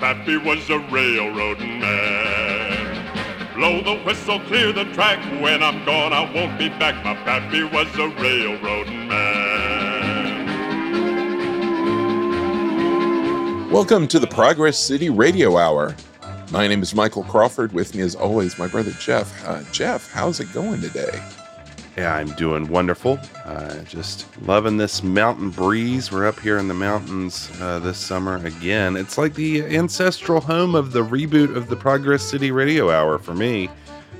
pappy was a railroad man. Blow the whistle, clear the track, when I'm gone I won't be back, my pappy was a railroad man. Welcome to the Progress City Radio Hour. My name is Michael Crawford. With me, as always, my brother Jeff. Uh, Jeff, how's it going today? Yeah, I'm doing wonderful. Uh, just loving this mountain breeze. We're up here in the mountains uh, this summer again. It's like the ancestral home of the reboot of the Progress City Radio Hour for me.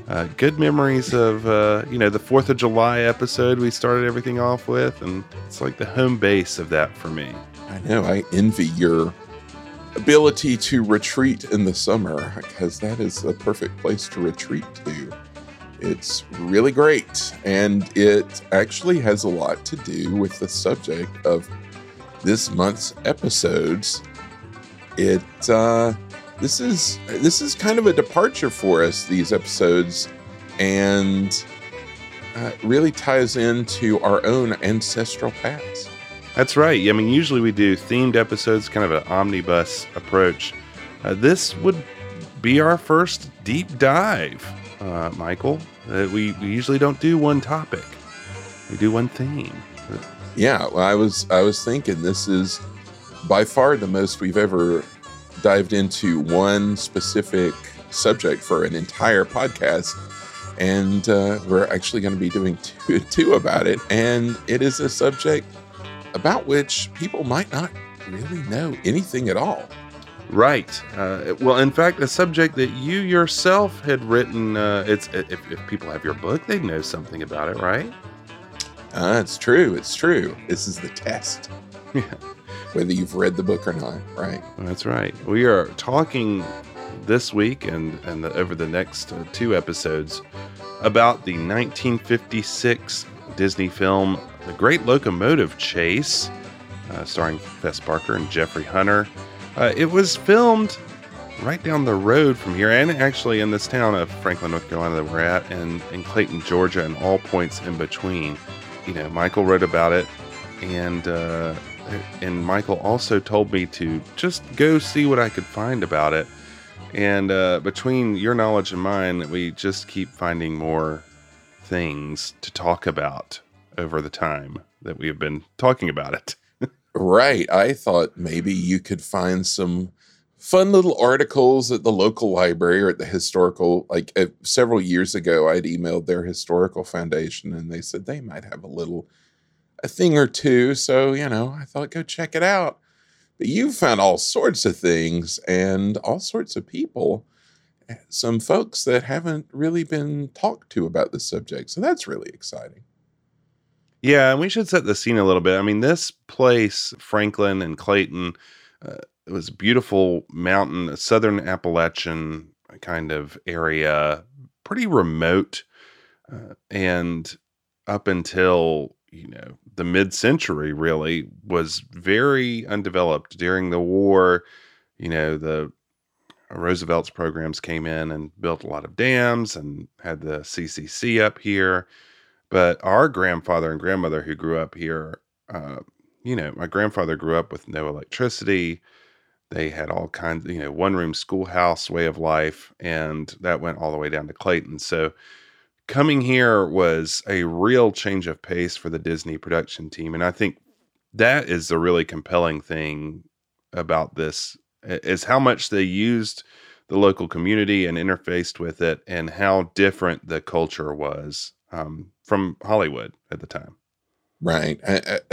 Uh, good memories of uh, you know the Fourth of July episode we started everything off with, and it's like the home base of that for me. I know. I envy your ability to retreat in the summer because that is a perfect place to retreat to. It's really great, and it actually has a lot to do with the subject of this month's episodes. It uh, this is this is kind of a departure for us these episodes, and uh, really ties into our own ancestral past. That's right. I mean, usually we do themed episodes, kind of an omnibus approach. Uh, this would be our first deep dive, uh, Michael. We, we usually don't do one topic; we do one theme. Yeah, well, I was I was thinking this is by far the most we've ever dived into one specific subject for an entire podcast, and uh, we're actually going to be doing two, two about it. And it is a subject about which people might not really know anything at all. Right. Uh, well, in fact, a subject that you yourself had written. Uh, it's if, if, people have your book, they know something about it, right? Uh, it's true. It's true. This is the test. Yeah. Whether you've read the book or not, right? That's right. We are talking this week and and the, over the next uh, two episodes about the 1956 Disney film The Great Locomotive Chase, uh, starring Fess Parker and Jeffrey Hunter. Uh, it was filmed right down the road from here, and actually in this town of Franklin, North Carolina that we're at, and in Clayton, Georgia, and all points in between. You know, Michael wrote about it, and uh, and Michael also told me to just go see what I could find about it. And uh, between your knowledge and mine, we just keep finding more things to talk about over the time that we have been talking about it. Right. I thought maybe you could find some fun little articles at the local library or at the historical like uh, several years ago i'd emailed their historical foundation and they said they might have a little a thing or two so you know i thought go check it out but you found all sorts of things and all sorts of people some folks that haven't really been talked to about this subject. So that's really exciting. Yeah, and we should set the scene a little bit. I mean, this place, Franklin and Clayton, uh, it was beautiful mountain, southern Appalachian kind of area, pretty remote. Uh, and up until, you know, the mid century, really, was very undeveloped. During the war, you know, the Roosevelt's programs came in and built a lot of dams and had the CCC up here. But our grandfather and grandmother who grew up here, uh, you know, my grandfather grew up with no electricity. They had all kinds, you know, one room schoolhouse way of life, and that went all the way down to Clayton. So coming here was a real change of pace for the Disney production team. And I think that is the really compelling thing about this is how much they used the local community and interfaced with it and how different the culture was um, from Hollywood at the time. Right.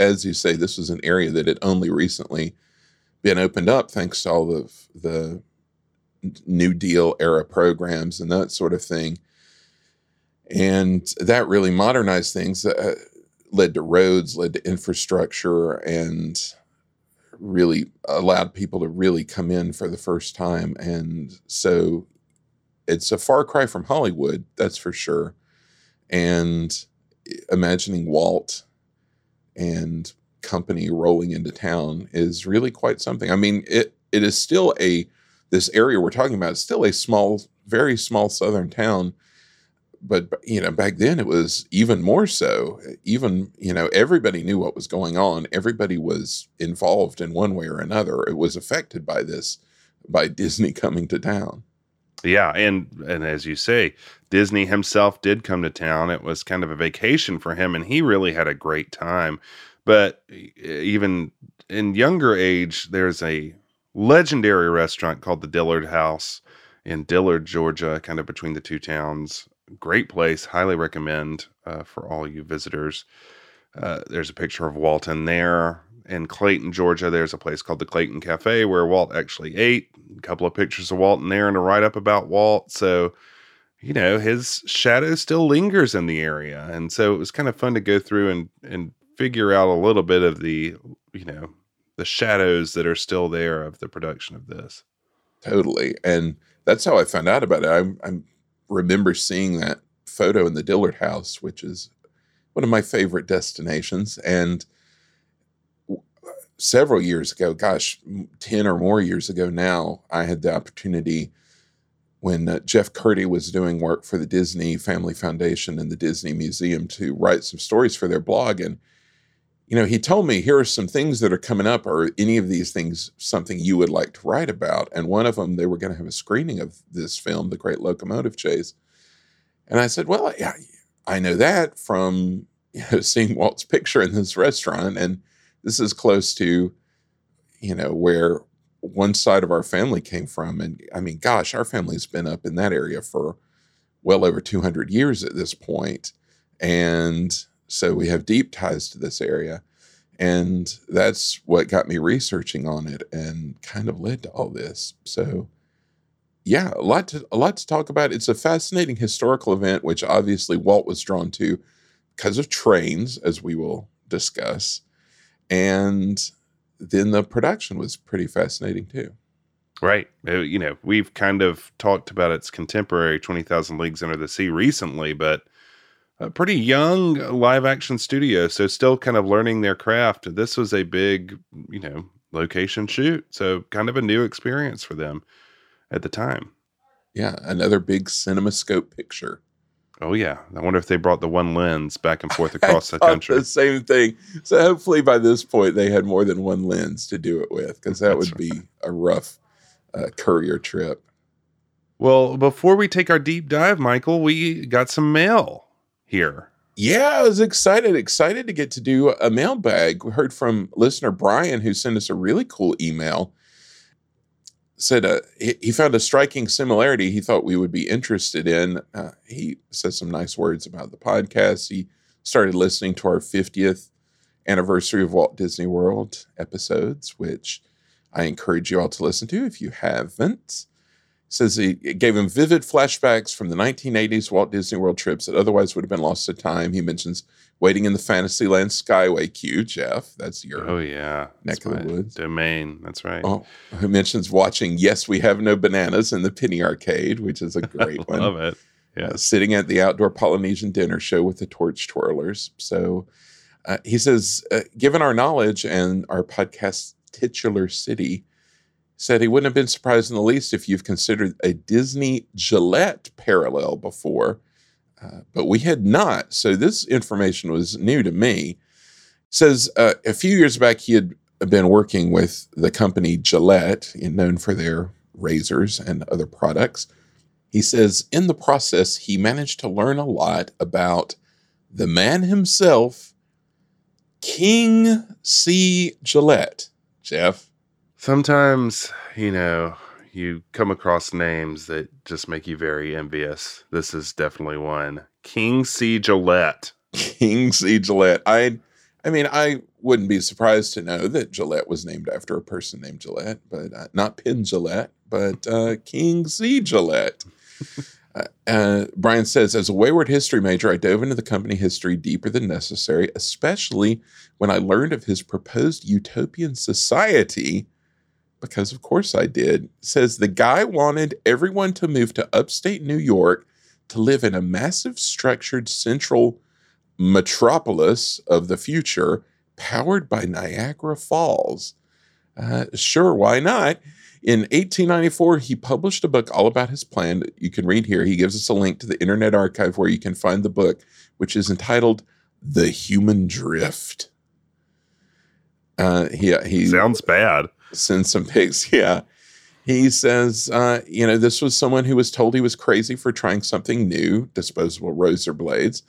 As you say, this was an area that had only recently been opened up thanks to all of the New Deal era programs and that sort of thing. And that really modernized things, uh, led to roads, led to infrastructure, and really allowed people to really come in for the first time. And so it's a far cry from Hollywood, that's for sure. And imagining Walt and company rolling into town is really quite something. I mean, it it is still a this area we're talking about is still a small, very small southern town, but you know back then it was even more so. Even you know everybody knew what was going on. Everybody was involved in one way or another. It was affected by this by disney coming to town yeah and and as you say disney himself did come to town it was kind of a vacation for him and he really had a great time but even in younger age there's a legendary restaurant called the dillard house in dillard georgia kind of between the two towns great place. Highly recommend uh, for all you visitors. Uh, there's a picture of Walton there. In Clayton, Georgia, there's a place called the Clayton Cafe where Walt actually ate. A couple of pictures of Walt in there and a write up about Walt. So, you know, his shadow still lingers in the area. And so it was kind of fun to go through and, and figure out a little bit of the, you know, the shadows that are still there of the production of this. Totally. And that's how I found out about it. I'm, I'm remember seeing that photo in the Dillard House, which is one of my favorite destinations. And several years ago, gosh, 10 or more years ago now, I had the opportunity when uh, Jeff Kurtti was doing work for the Disney Family Foundation and the Disney Museum to write some stories for their blog. And, you know, he told me, here are some things that are coming up. Are any of these things something you would like to write about? And one of them, they were going to have a screening of this film, The Great Locomotive Chase. And I said, well, yeah, I know that from you know, seeing Walt's picture in this restaurant. And this is close to, you know, where one side of our family came from. And I mean, gosh, our family's been up in that area for well over 200 years at this point. And so we have deep ties to this area. And that's what got me researching on it and kind of led to all this. So yeah, a lot to a lot to talk about. It's a fascinating historical event, which obviously Walt was drawn to because of trains, as we will discuss, and then the production was pretty fascinating too. Right. Uh, you know, we've kind of talked about its contemporary 20,000 Leagues Under the Sea recently, but a pretty young live action studio. So, still kind of learning their craft. This was a big, you know, location shoot. So, kind of a new experience for them at the time. Yeah, another big CinemaScope picture. Oh yeah, I wonder if they brought the one lens back and forth across the country. The same thing. So hopefully by this point they had more than one lens to do it with, because that would be a rough uh, courier trip. Well, before we take our deep dive, Michael, we got some mail here. Yeah, I was excited, excited to get to do a mailbag. We heard from listener Brian who sent us a really cool email said uh, he, he, found a striking similarity he thought we would be interested in. Uh, he said some nice words about the podcast. He started listening to our 50th anniversary of Walt Disney World episodes, which I encourage you all to listen to if you haven't. Says he gave him vivid flashbacks from the 1980s Walt Disney World trips that otherwise would have been lost to time. He mentions waiting in the Fantasyland Skyway queue, Jeff. That's your oh yeah neck of the woods domain. That's right. Oh, who mentions watching Yes, We Have No Bananas in the Penny Arcade, which is a great one. I love it. Yeah, uh, sitting at the outdoor Polynesian dinner show with the torch twirlers. So uh, he says, uh, given our knowledge and our podcast titular city. Said he wouldn't have been surprised in the least if you've considered a Disney Gillette parallel before uh, but we had not. So this information was new to me. Says uh, a few years back he had been working with the company Gillette, known for their razors and other products. He says in the process he managed to learn a lot about the man himself, King C. Gillette. Jeff. Sometimes, you know, you come across names that just make you very envious. This is definitely one. King C. Gillette. King C. Gillette. I, I mean, I wouldn't be surprised to know that Gillette was named after a person named Gillette, but uh, not Penn Jillette, but uh, King C. Gillette. Uh, uh, Brian says, as a wayward history major, I dove into the company history deeper than necessary, especially when I learned of his proposed utopian society because of course I did, says the guy wanted everyone to move to upstate New York to live in a massive structured central metropolis of the future powered by Niagara Falls. Uh, sure, why not? In 1894, he published a book all about his plan. You can read here. He gives us a link to the Internet Archive where you can find the book, which is entitled "The Human Drift." Uh, he he Sounds bad. Sends some pics. Yeah, he says, uh, you know, this was someone who was told he was crazy for trying something new, disposable razor blades.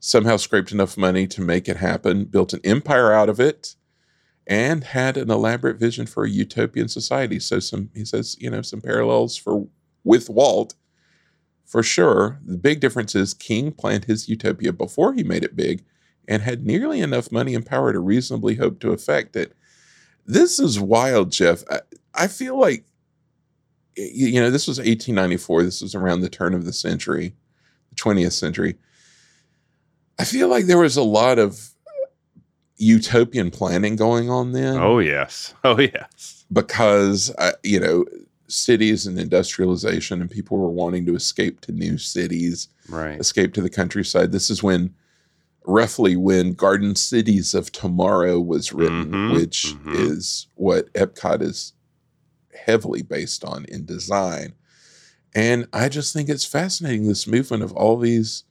Somehow scraped enough money to make it happen, built an empire out of it, and had an elaborate vision for a utopian society. So some he says, you know, some parallels for with Walt for sure. The big difference is King planned his utopia before he made it big and had nearly enough money and power to reasonably hope to affect it. This is wild, Jeff. I, I feel like you, you know, this was 1894. This was around the turn of the century, the 20th century. I feel like there was a lot of utopian planning going on then Oh yes. Oh yes. because uh, you know cities and industrialization and people were wanting to escape to new cities Right. escape to the countryside this is when roughly when garden cities of tomorrow was written Mhm, which mhm. is what epcot is heavily based on in design and i just think it's fascinating this movement of all these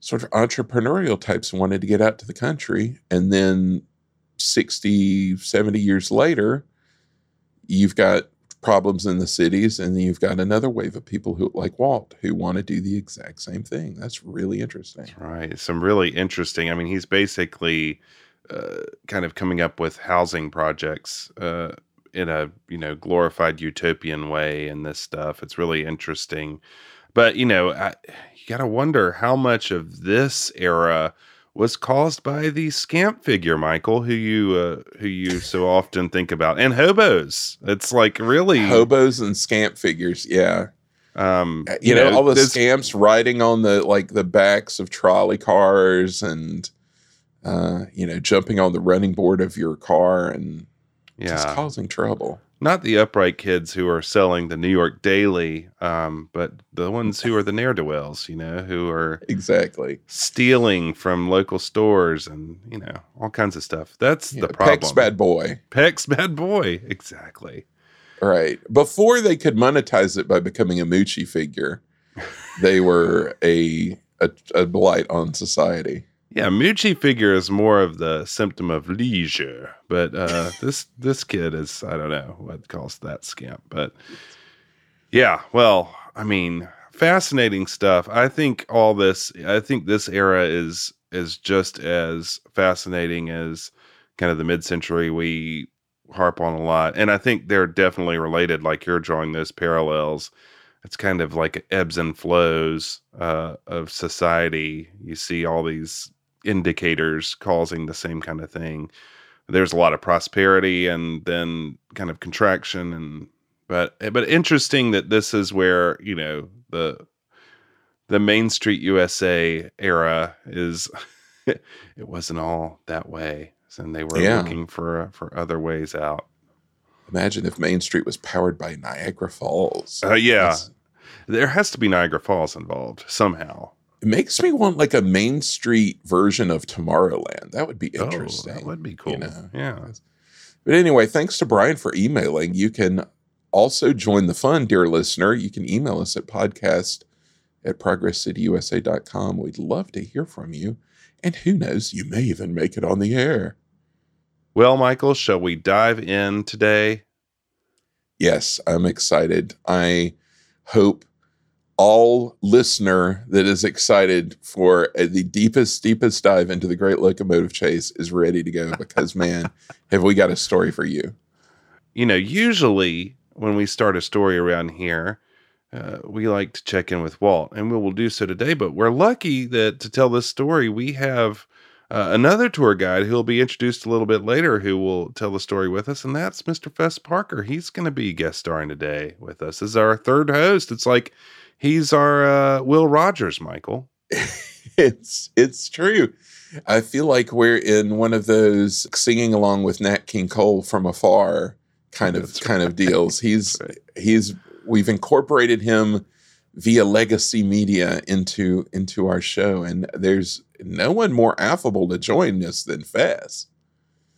sort of entrepreneurial types wanted to get out to the country and then 60 70 years later you've got problems in the cities and you've got another wave of people who like walt who want to do the exact same thing that's really interesting Right. Some really interesting. I mean, he's basically uh, kind of coming up with housing projects uh, in a you know glorified utopian way and this stuff. It's really interesting. But you know, I, you got to wonder how much of this era was caused by the scamp figure, Michael, who you uh, who you so often think about, and hobos. It's like really, hobos and scamp figures yeah. Um, Uh, you, know, all the this- scamps riding on the like the backs of trolley cars and uh you know jumping on the running board of your car and just yeah, causing trouble not the upright kids who are selling the New York Daily, um, but the ones who are the ne'er do wells, you know, who are exactly stealing from local stores and you know all kinds of stuff. That's Yeah, the problem. Peck's bad boy Peck's bad boy. Exactly. right before they could monetize it by becoming a moochie figure they were a a, a blight on society Yeah, Moochie figure is more of the symptom of leisure, but uh, this this kid is I don't know what calls that scamp, but yeah, well, I mean, fascinating stuff. I think all this, I think this era is is just as fascinating as kind of the mid century we harp on a lot, and I think they're definitely related. Like you're drawing those parallels. It's kind of like ebbs and flows uh, of society. You see all these indicators causing the same kind of thing. There's a lot of prosperity and then kind of contraction and but but interesting that this is where, you know, the the Main Street USA era is it wasn't all that way. And they were Yeah. looking for for other ways out. imagine if main street was powered by niagara falls Uh, yeah. That's- There has to be Niagara Falls involved somehow. It makes me want like a main street version of tomorrowland that would be oh, interesting Oh, that would be cool. know. Yeah. But anyway, thanks to Brian for emailing. You can also join the fun, dear listener. You can email us at podcast at progresscityusa.com. We'd love to hear from you. And who knows, you may even make it on the air. Well, Michael, shall we dive in today? Yes, I'm excited. I hope all listener that is excited for uh, the deepest, deepest dive into the Great Locomotive Chase is ready to go because, man, have we got a story for you? you know, usually when we start a story around here, uh, we like to check in with Walt, and we will do so today. But we're lucky that to tell this story, we have uh, another tour guide who will be introduced a little bit later who will tell the story with us, and that's Mr. Fess Parker. He's going to be guest starring today with us as our third host. It's like he's our uh, Will Rogers, Michael. it's it's true. I feel like we're in one of those singing along with Nat King Cole from afar kind of That's kind of deals. He's right. he's we've incorporated him via legacy media into into our show and there's no one more affable to join us than Fess.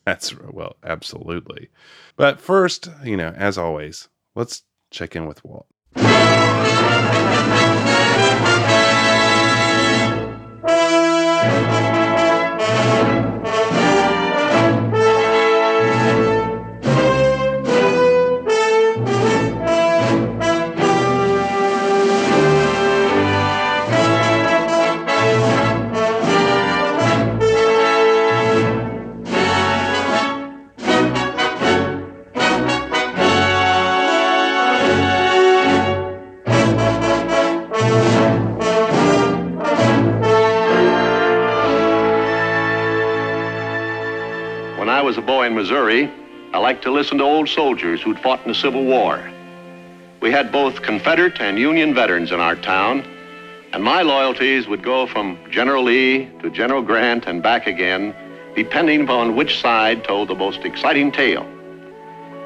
That's well, absolutely. But first, you know, as always, Let's check in with Walt. When I a boy in Missouri, I liked to listen to old soldiers who'd fought in the Civil War. We had both Confederate and Union veterans in our town, and my loyalties would go from General Lee to General Grant and back again, depending upon which side told the most exciting tale.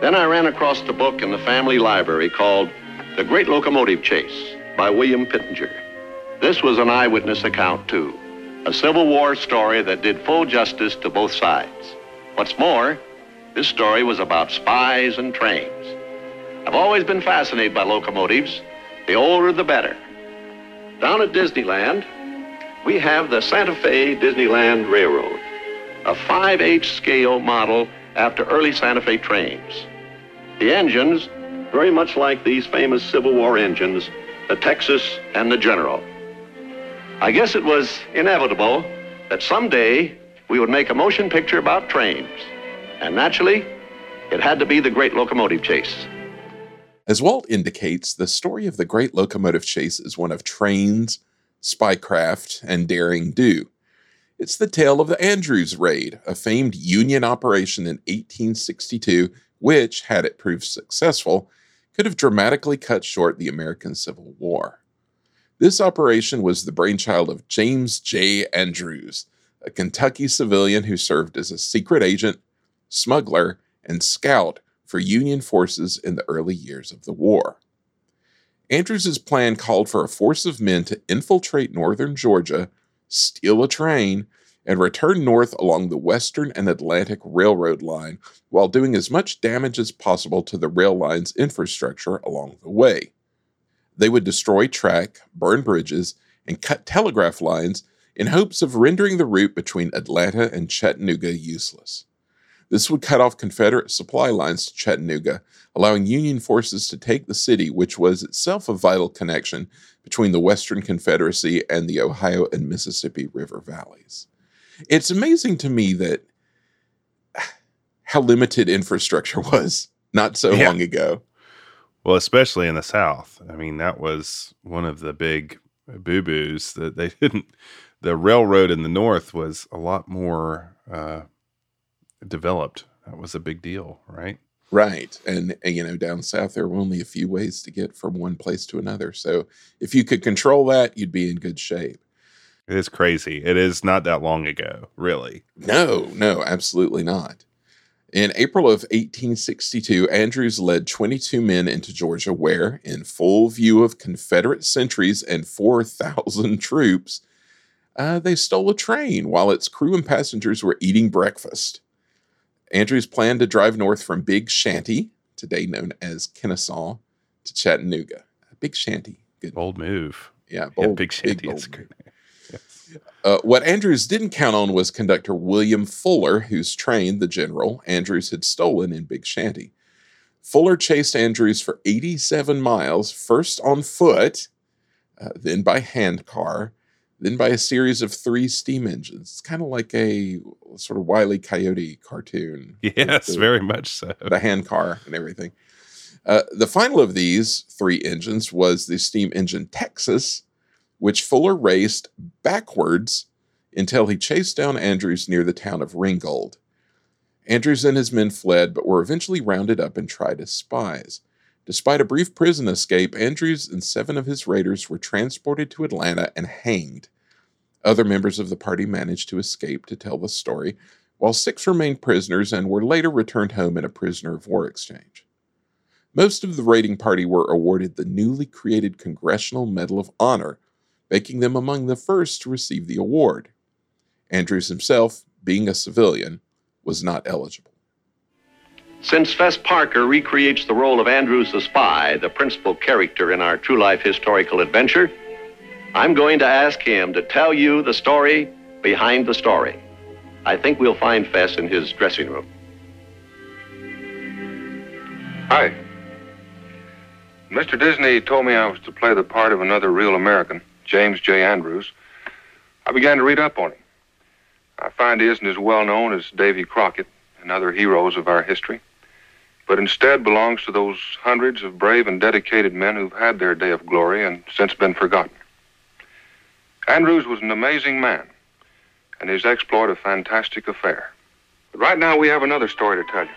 Then I ran across the book in the family library called The Great Locomotive Chase by William Pittenger. This was an eyewitness account, too, a Civil War story that did full justice to both sides. What's more, this story was about spies and trains. I've always been fascinated by locomotives. The older, the better. Down at Disneyland, we have the Santa Fe Disneyland Railroad, a 5/8 scale model after early Santa Fe trains. The engines, very much like these famous Civil War engines, the Texas and the General. I guess it was inevitable that someday we would make a motion picture about trains. And naturally, it had to be the Great Locomotive Chase. As Walt indicates, the story of the Great Locomotive Chase is one of trains, spycraft, and daring do. It's the tale of the Andrews Raid, a famed Union operation in 1862, which, had it proved successful, could have dramatically cut short the American Civil War. This operation was the brainchild of James J. Andrews, a Kentucky civilian who served as a secret agent, smuggler, and scout for Union forces in the early years of the war. Andrews's plan called for a force of men to infiltrate northern Georgia, steal a train, and return north along the Western and Atlantic Railroad line while doing as much damage as possible to the rail line's infrastructure along the way. They would destroy track, burn bridges, and cut telegraph lines in hopes of rendering the route between Atlanta and Chattanooga useless. This would cut off Confederate supply lines to Chattanooga, allowing Union forces to take the city, which was itself a vital connection between the Western Confederacy and the Ohio and Mississippi River valleys. It's amazing to me that how limited infrastructure was not so Yeah. long ago. Well, especially in the South. I mean, that was one of the big boo boos that they didn't. The railroad in the North was a lot more uh, developed. That was a big deal, right? Right. And, and, you know, down south, there were only a few ways to get from one place to another. So if you could control that, you'd be in good shape. It is crazy. It is not that long ago, really. No, no, absolutely not. In April of 1862, Andrews led 22 men into Georgia, where, in full view of Confederate sentries and 4,000 troops, uh, they stole a train while its crew and passengers were eating breakfast. Andrews planned to drive north from Big Shanty, today known as Kennesaw, to Chattanooga. Big Shanty, good. Bold move. Yeah, yeah, Big Shanty. bold That's a great name. Yes. uh, what Andrews didn't count on was conductor William Fuller, whose train, the General, Andrews had stolen in Big Shanty. Fuller chased Andrews for 87 miles, first on foot, uh, then by hand handcar, then by a series of three steam engines. It's kind of like a sort of Wile E. Coyote cartoon. Yes, the- very much so. the hand car and everything. Uh, the final of these three engines was the steam engine Texas, which Fuller raced backwards until he chased down Andrews near the town of Ringgold. Andrews and his men fled, but were eventually rounded up and tried as spies. Despite a brief prison escape, Andrews and seven of his raiders were transported to Atlanta and hanged. Other members of the party managed to escape to tell the story, while six remained prisoners and were later returned home in a prisoner of war exchange. Most of the raiding party were awarded the newly created Congressional Medal of Honor, making them among the first to receive the award. Andrews himself, being a civilian, was not eligible. Since Fess Parker recreates the role of Andrews the spy, the principal character in our true life historical adventure, I'm going to ask him to tell you the story behind the story. I think we'll find Fess in his dressing room. Hi. Mr. Disney told me I was to play the part of another real American, James J. Andrews. I began to read up on him. I find he isn't as well known as Davy Crockett and other heroes of our history but instead belongs to those hundreds of brave and dedicated men who've had their day of glory and since been forgotten. Andrews was an amazing man, and his exploit a fantastic affair. But right now we have another story to tell you.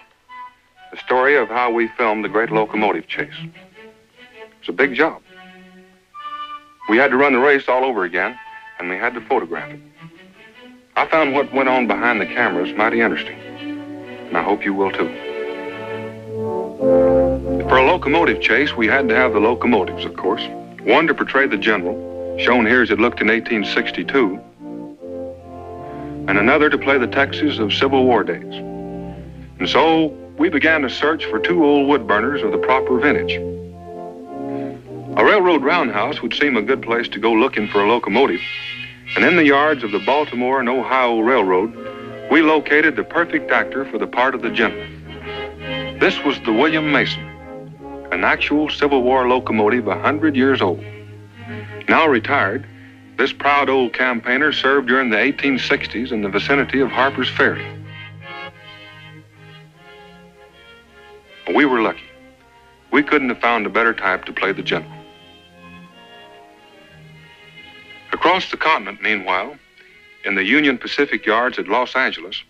The story of how we filmed the great locomotive chase. It's a big job. We had to run the race all over again, and we had to photograph it. I found what went on behind the cameras mighty interesting, and I hope you will too. For a locomotive chase, we had to have the locomotives, of course. One to portray the general, shown here as it looked in 1862, and another to play the Texas of Civil War days. And so we began to search for two old wood burners of the proper vintage. A railroad roundhouse would seem a good place to go looking for a locomotive, and in the yards of the Baltimore and Ohio Railroad, we located the perfect actor for the part of the general. This was the William Mason, an actual Civil War locomotive a hundred years old. Now retired, this proud old campaigner served during the 1860s in the vicinity of Harper's Ferry. We were lucky. We couldn't have found a better type to play the general. Across the continent, meanwhile, in the Union Pacific yards at Los Angeles,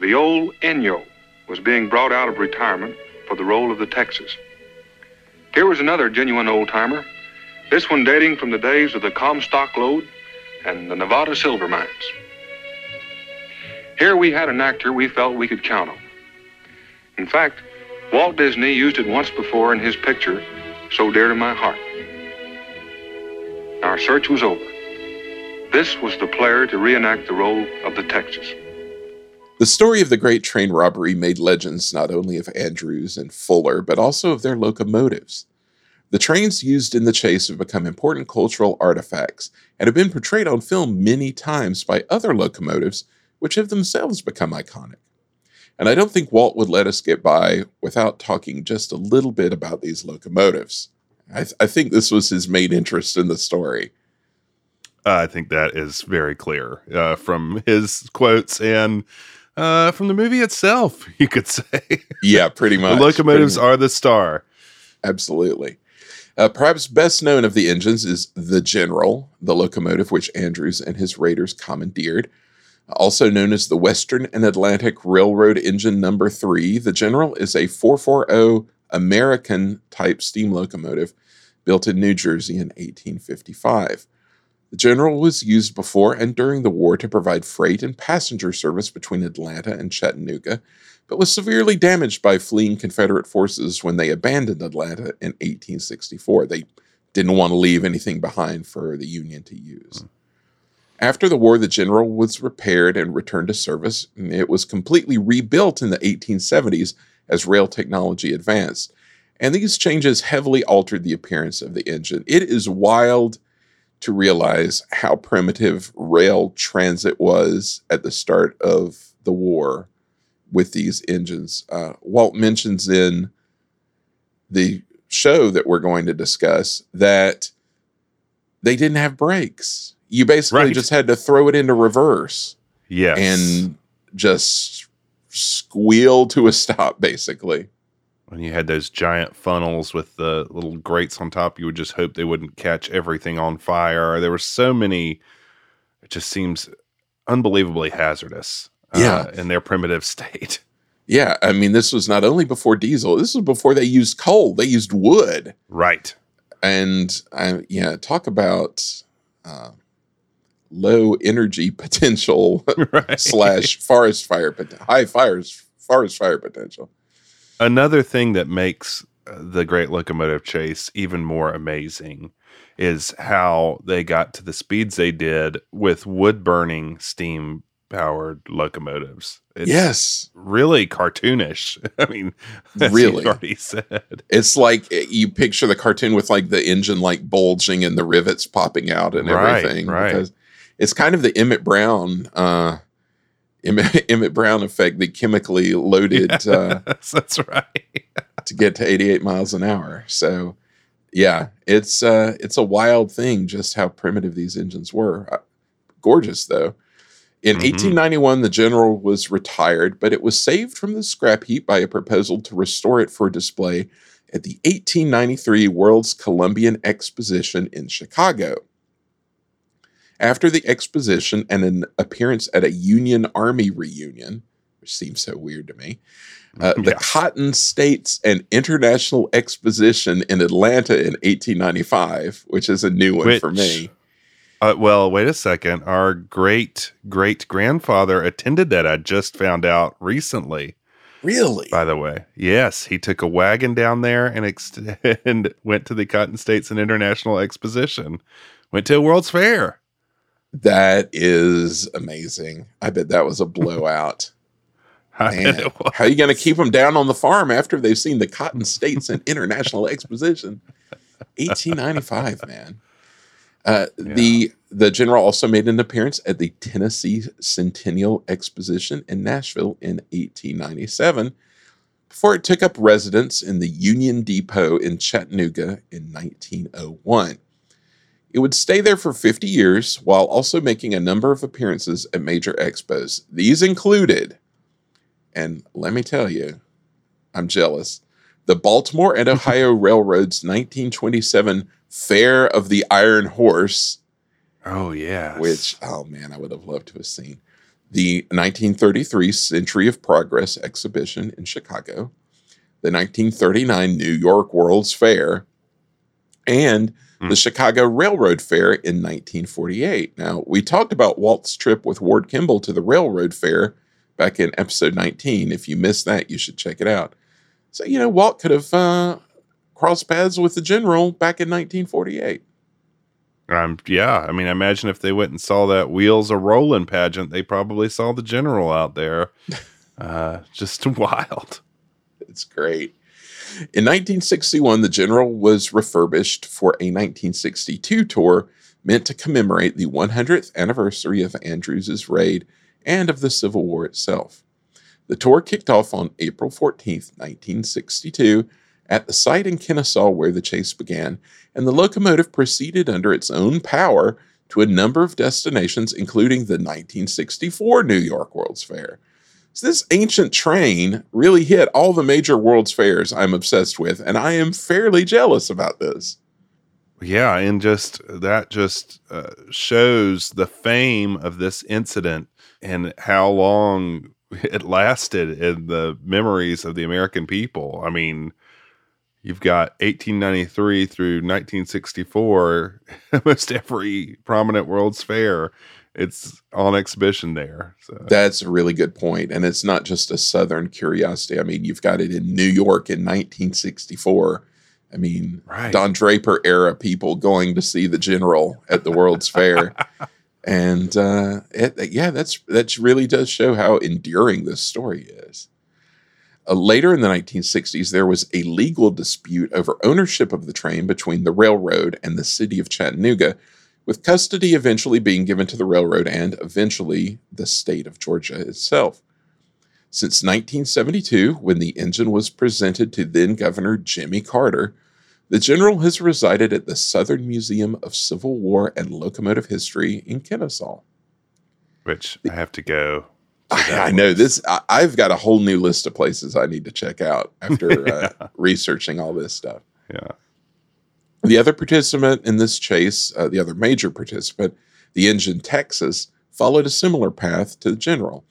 the old Inyo was being brought out of retirement for the role of the Texas. Here was another genuine old timer, this one dating from the days of the Comstock Lode and the Nevada silver mines. Here we had an actor we felt we could count on. In fact, Walt Disney used it once before in his picture, So Dear to My Heart. Our search was over. This was the player to reenact the role of the Texas. The story of the Great Train Robbery made legends not only of Andrews and Fuller, but also of their locomotives. The trains used in the chase have become important cultural artifacts and have been portrayed on film many times by other locomotives, which have themselves become iconic. And I don't think Walt would let us get by without talking just a little bit about these locomotives. I, th- I think this was his main interest in the story. Uh, I think that is very clear uh, from his quotes and uh, from the movie itself, you could say. Yeah, pretty much. the locomotives are the star. Absolutely. Uh, perhaps best known of the engines is the General, the locomotive which Andrews and his raiders commandeered. Also known as the Western and Atlantic Railroad Engine Number 3, the General is a 440 American type steam locomotive built in New Jersey in 1855. The General was used before and during the war to provide freight and passenger service between Atlanta and Chattanooga, but was severely damaged by fleeing Confederate forces when they abandoned Atlanta in 1864. They didn't want to leave anything behind for the Union to use. Hmm. After the war, the General was repaired and returned to service. It was completely rebuilt in the 1870s as rail technology advanced. And these changes heavily altered the appearance of the engine. It is wild to realize how primitive rail transit was at the start of the war with these engines. Uh, Walt mentions in the show that we're going to discuss that they didn't have brakes. You basically Right. just had to throw it into reverse Yes. and just squeal to a stop, basically. when you had those giant funnels with the little grates on top, you would just hope they wouldn't catch everything on fire. There were so many, it just seems unbelievably hazardous uh, Yeah. in their primitive state. Yeah, I mean, this was not only before diesel, this was before they used coal, they used wood. Right. and I, yeah, talk about uh, low energy potential right. slash forest fire, but high fires, forest fire potential. Another thing that makes uh, the Great Locomotive Chase even more amazing is how they got to the speeds they did with wood burning steam powered locomotives. It's yes, really cartoonish. I mean, Really? you already said. it's like eh, you picture the cartoon with like the engine like bulging and the rivets popping out and Right, everything. right. Because it's kind of the Emmett Brown, uh, Emmett, Brown effect, the chemically loaded uh, that's right. to get to 88 miles an hour. So, yeah, it's uh, it's a wild thing just how primitive these engines were. Uh, gorgeous though. In Mhm. 1891, the General was retired, but it was saved from the scrap heap by a proposal to restore it for display at the 1893 World's Columbian Exposition in Chicago. After the exposition and an appearance at a Union Army reunion, which seems so weird to me, uh, the Cotton States and International Exposition in Atlanta in 1895, which is a new one for me. Uh, well, wait a second. Our great great grandfather attended that. I just found out recently. Really? By the way, yes, he took a wagon down there and, ex- and went to the Cotton States and International Exposition. Went to a World's Fair. That is amazing. I bet that was a blowout. Man, how are you going to keep them down on the farm after they've seen the Cotton States and International Exposition? 1895, man. Uh, The the general also made an appearance at the Tennessee Centennial Exposition in Nashville in 1897 before it took up residence in the Union Depot in Chattanooga in 1901. It would stay there for 50 years while also making a number of appearances at major expos. These included, and let me tell you, I'm jealous, the Baltimore and Ohio Railroad's 1927 Fair of the Iron Horse, Oh yeah. which, oh man, I would have loved to have seen. The 1933 Century of Progress exhibition in Chicago, the 1939 New York World's Fair, and Hmm. the Chicago Railroad Fair in 1948. Now, we talked about Walt's trip with Ward Kimball to the Railroad Fair back in episode 19. If you missed that, you should check it out. So, you know, Walt could have uh, crossed paths with the general back in 1948. Um, yeah, I mean, imagine if they went and saw that Wheels a Rolling pageant, they probably saw the general out there. Uh, just wild. It's great. In 1961, the General was refurbished for a 1962 tour meant to commemorate the 100th anniversary of Andrews's raid and of the Civil War itself. The tour kicked off on April 14th, 1962, at the site in Kennesaw where the chase began, and the locomotive proceeded under its own power to a number of destinations, including the 1964 New York World's Fair. So this ancient train really hit all the major World's Fairs I'm obsessed with, and I am fairly jealous about this. Yeah, and just that just uh, shows the fame of this incident and how long it lasted in the memories of the American people. I mean, you've got 1893 through 1964, almost every prominent World's Fair, it's on exhibition there. So That's a really good point, and it's not just a Southern curiosity. I mean, you've got it in New York in 1964. I mean, Right. Don Draper era people going to see the General at the World's Fair, and uh, it, yeah, that's that really does show how enduring this story is. Uh, later in the 1960s, there was a legal dispute over ownership of the train between the railroad and the city of Chattanooga, with custody eventually being given to the railroad and eventually the state of Georgia itself. Since 1972, when the engine was presented to then Governor Jimmy Carter, the general has resided at the Southern Museum of Civil War and Locomotive History in Kennesaw. which I have to go. to I, I know this. I, I've got a whole new list of places I need to check out after uh, researching all this stuff. Yeah. The other participant in this chase, uh, the other major participant, the engine Texas, followed a similar path to the General.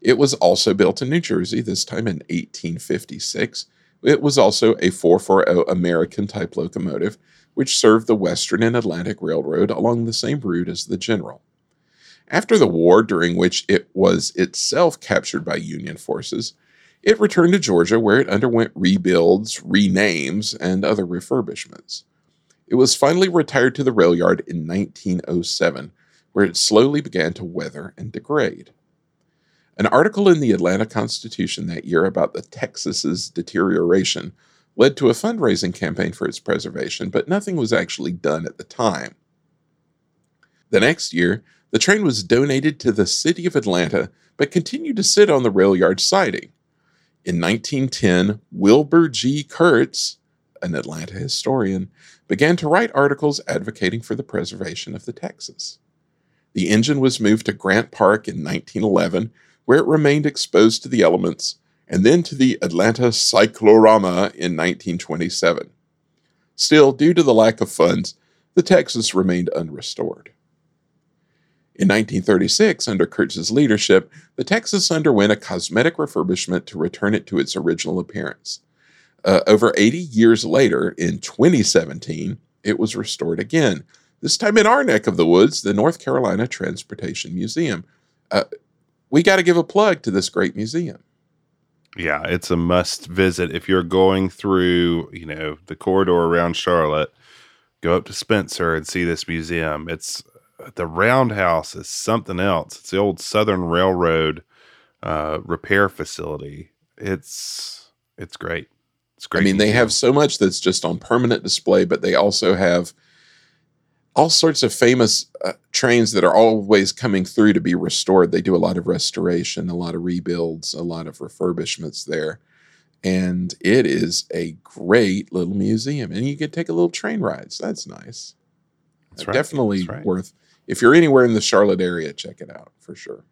It was also built in New Jersey, this time in 1856. It was also a 440 American type locomotive, which served the Western and Atlantic Railroad along the same route as the General. After the war, during which it was itself captured by Union forces, it returned to Georgia where it underwent rebuilds, renames, and other refurbishments. It was finally retired to the rail yard in 1907, where it slowly began to weather and degrade. An article in the Atlanta Constitution that year about the Texas's deterioration led to a fundraising campaign for its preservation, but nothing was actually done at the time. The next year, the train was donated to the city of Atlanta, but continued to sit on the rail yard siding. In 1910, Wilbur G. Kurtz, an Atlanta historian, began to write articles advocating for the preservation of the Texas. The engine was moved to Grant Park in 1911, where it remained exposed to the elements, and then to the Atlanta Cyclorama in 1927. Still, due to the lack of funds, the Texas remained unrestored. In 1936, under Kurtz's leadership, the Texas underwent a cosmetic refurbishment to return it to its original appearance. Uh, over 80 years later, in 2017, it was restored again, this time in our neck of the woods, the North Carolina Transportation Museum. Uh, we got to give a plug to this great museum. Yeah, it's a must visit if you're going through, you know, the corridor around Charlotte. Go up to Spencer and see this museum. It's the roundhouse is something else. It's the old Southern Railroad uh, repair facility. It's it's great. It's great. I mean, they have so much that's just on permanent display, but they also have all sorts of famous uh, trains that are always coming through to be restored. They do a lot of restoration, a lot of rebuilds, a lot of refurbishments there. And it is a great little museum. And you can take a little train ride. So that's nice. That's right. Definitely that's right. worth if you're anywhere in the Charlotte area, check it out for sure.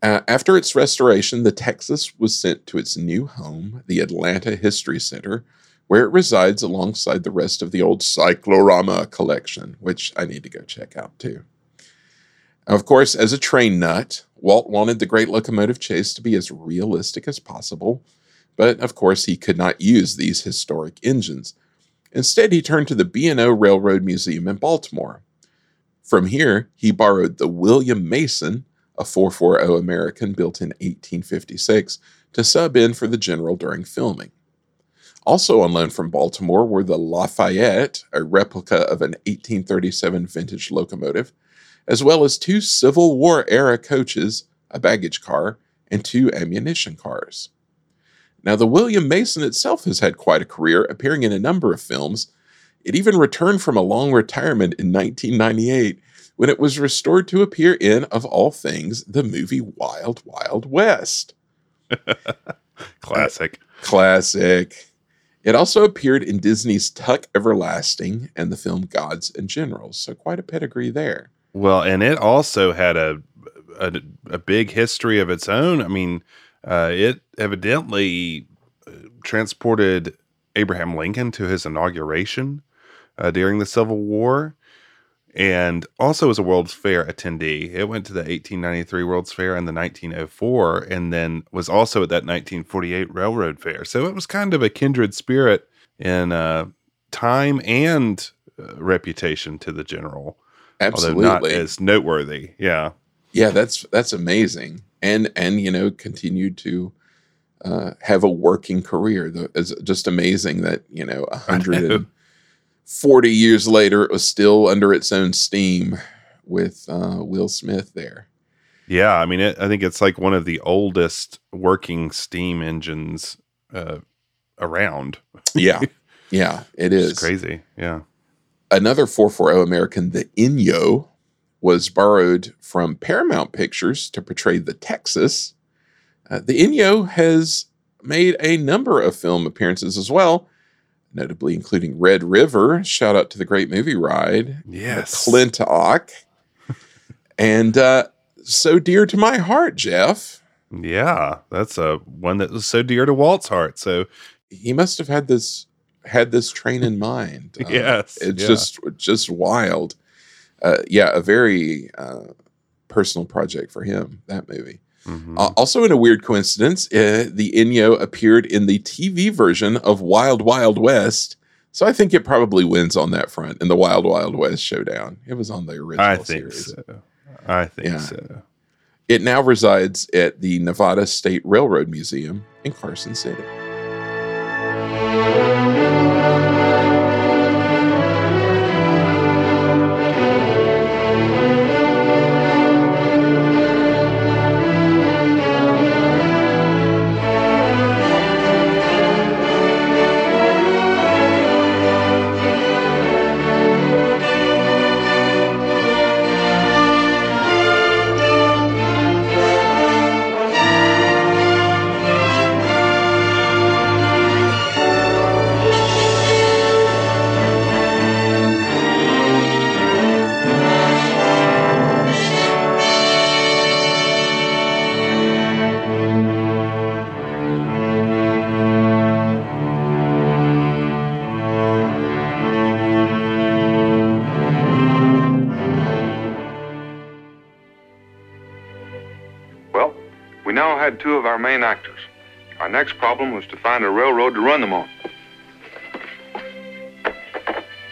Uh, after its restoration, the Texas was sent to its new home, the Atlanta History Center, where it resides alongside the rest of the old Cyclorama collection, which I need to go check out too. Of course, as a train nut, Walt wanted the Great Locomotive Chase to be as realistic as possible, but of course he could not use these historic engines. Instead, he turned to the B&O Railroad Museum in Baltimore, from here, he borrowed the William Mason, a 440 American built in 1856, to sub in for the General during filming. Also on loan from Baltimore were the Lafayette, a replica of an 1837 vintage locomotive, as well as two Civil War era coaches, a baggage car, and two ammunition cars. Now, the William Mason itself has had quite a career, appearing in a number of films, it even returned from a long retirement in 1998 when it was restored to appear in, of all things, the movie Wild Wild West. classic. Uh, classic. It also appeared in Disney's Tuck Everlasting and the film Gods and Generals, so quite a pedigree there. Well, and it also had a a, a big history of its own. I mean, uh, it evidently uh, transported Abraham Lincoln to his inauguration uh, during the Civil War and also was a World's Fair attendee. It went to the 1893 World's Fair and the 1904, and then was also at that 1948 Railroad Fair. So it was kind of a kindred spirit in uh, time and uh, reputation to the general. Absolutely, not as noteworthy. Yeah, yeah, that's that's amazing, and and you know continued to uh, have a working career. It's just amazing that you know a hundred 40 years later, it was still under its own steam with uh, Will Smith there. Yeah, I mean, it, I think it's like one of the oldest working steam engines uh, around. yeah, yeah, it is it's crazy. Yeah, another 440 American, the Inyo, was borrowed from Paramount Pictures to portray the Texas. Uh, the Inyo has made a number of film appearances as well, notably including Red River. Shout out to the great movie ride. Yes. Clintock. and uh, so dear to my heart, Jeff. Yeah, that's a one that was so dear to Walt's heart. So he must have had this had this train in mind. Uh, yes, it's yeah. just just wild. Uh, yeah, a very uh, personal project for him. That movie. Mm-hmm. Uh, also, in a weird coincidence, uh, the Inyo appeared in the TV version of Wild Wild West. So I think it probably wins on that front in the Wild Wild West showdown. It was on the original I think series. So. I think yeah. so. It now resides at the Nevada State Railroad Museum in Carson City. Our main actors. Our next problem was to find a railroad to run them on.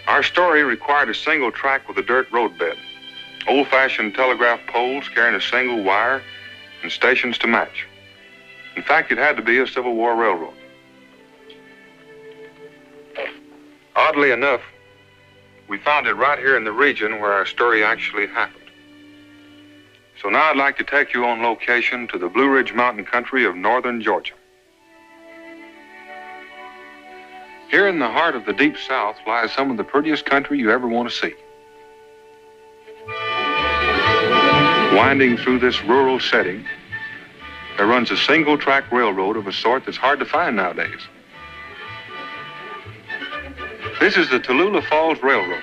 Our story required a single track with a dirt roadbed, old fashioned telegraph poles carrying a single wire, and stations to match. In fact, it had to be a Civil War railroad. Oddly enough, we found it right here in the region where our story actually happened. So now I'd like to take you on location to the Blue Ridge Mountain country of northern Georgia. Here in the heart of the deep south lies some of the prettiest country you ever want to see. Winding through this rural setting, there runs a single track railroad of a sort that's hard to find nowadays. This is the Tallulah Falls Railroad,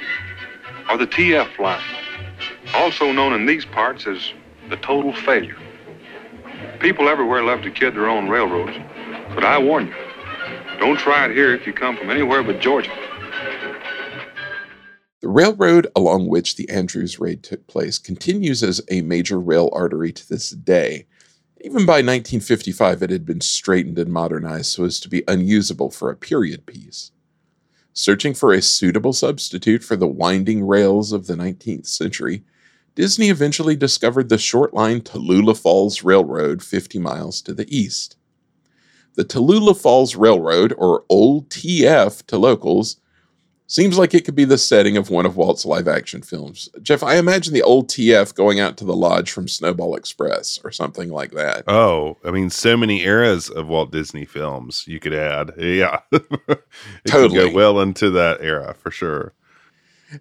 or the TF line, also known in these parts as the total failure. People everywhere love to kid their own railroads, but I warn you, don't try it here if you come from anywhere but Georgia. The railroad along which the Andrews raid took place continues as a major rail artery to this day. Even by 1955, it had been straightened and modernized so as to be unusable for a period piece. Searching for a suitable substitute for the winding rails of the 19th century, Disney eventually discovered the short line Tallulah Falls Railroad 50 miles to the east. The Tallulah Falls Railroad, or Old TF to locals, seems like it could be the setting of one of Walt's live action films. Jeff, I imagine the Old TF going out to the lodge from Snowball Express or something like that. Oh, I mean, so many eras of Walt Disney films you could add. Yeah. totally. go well into that era for sure.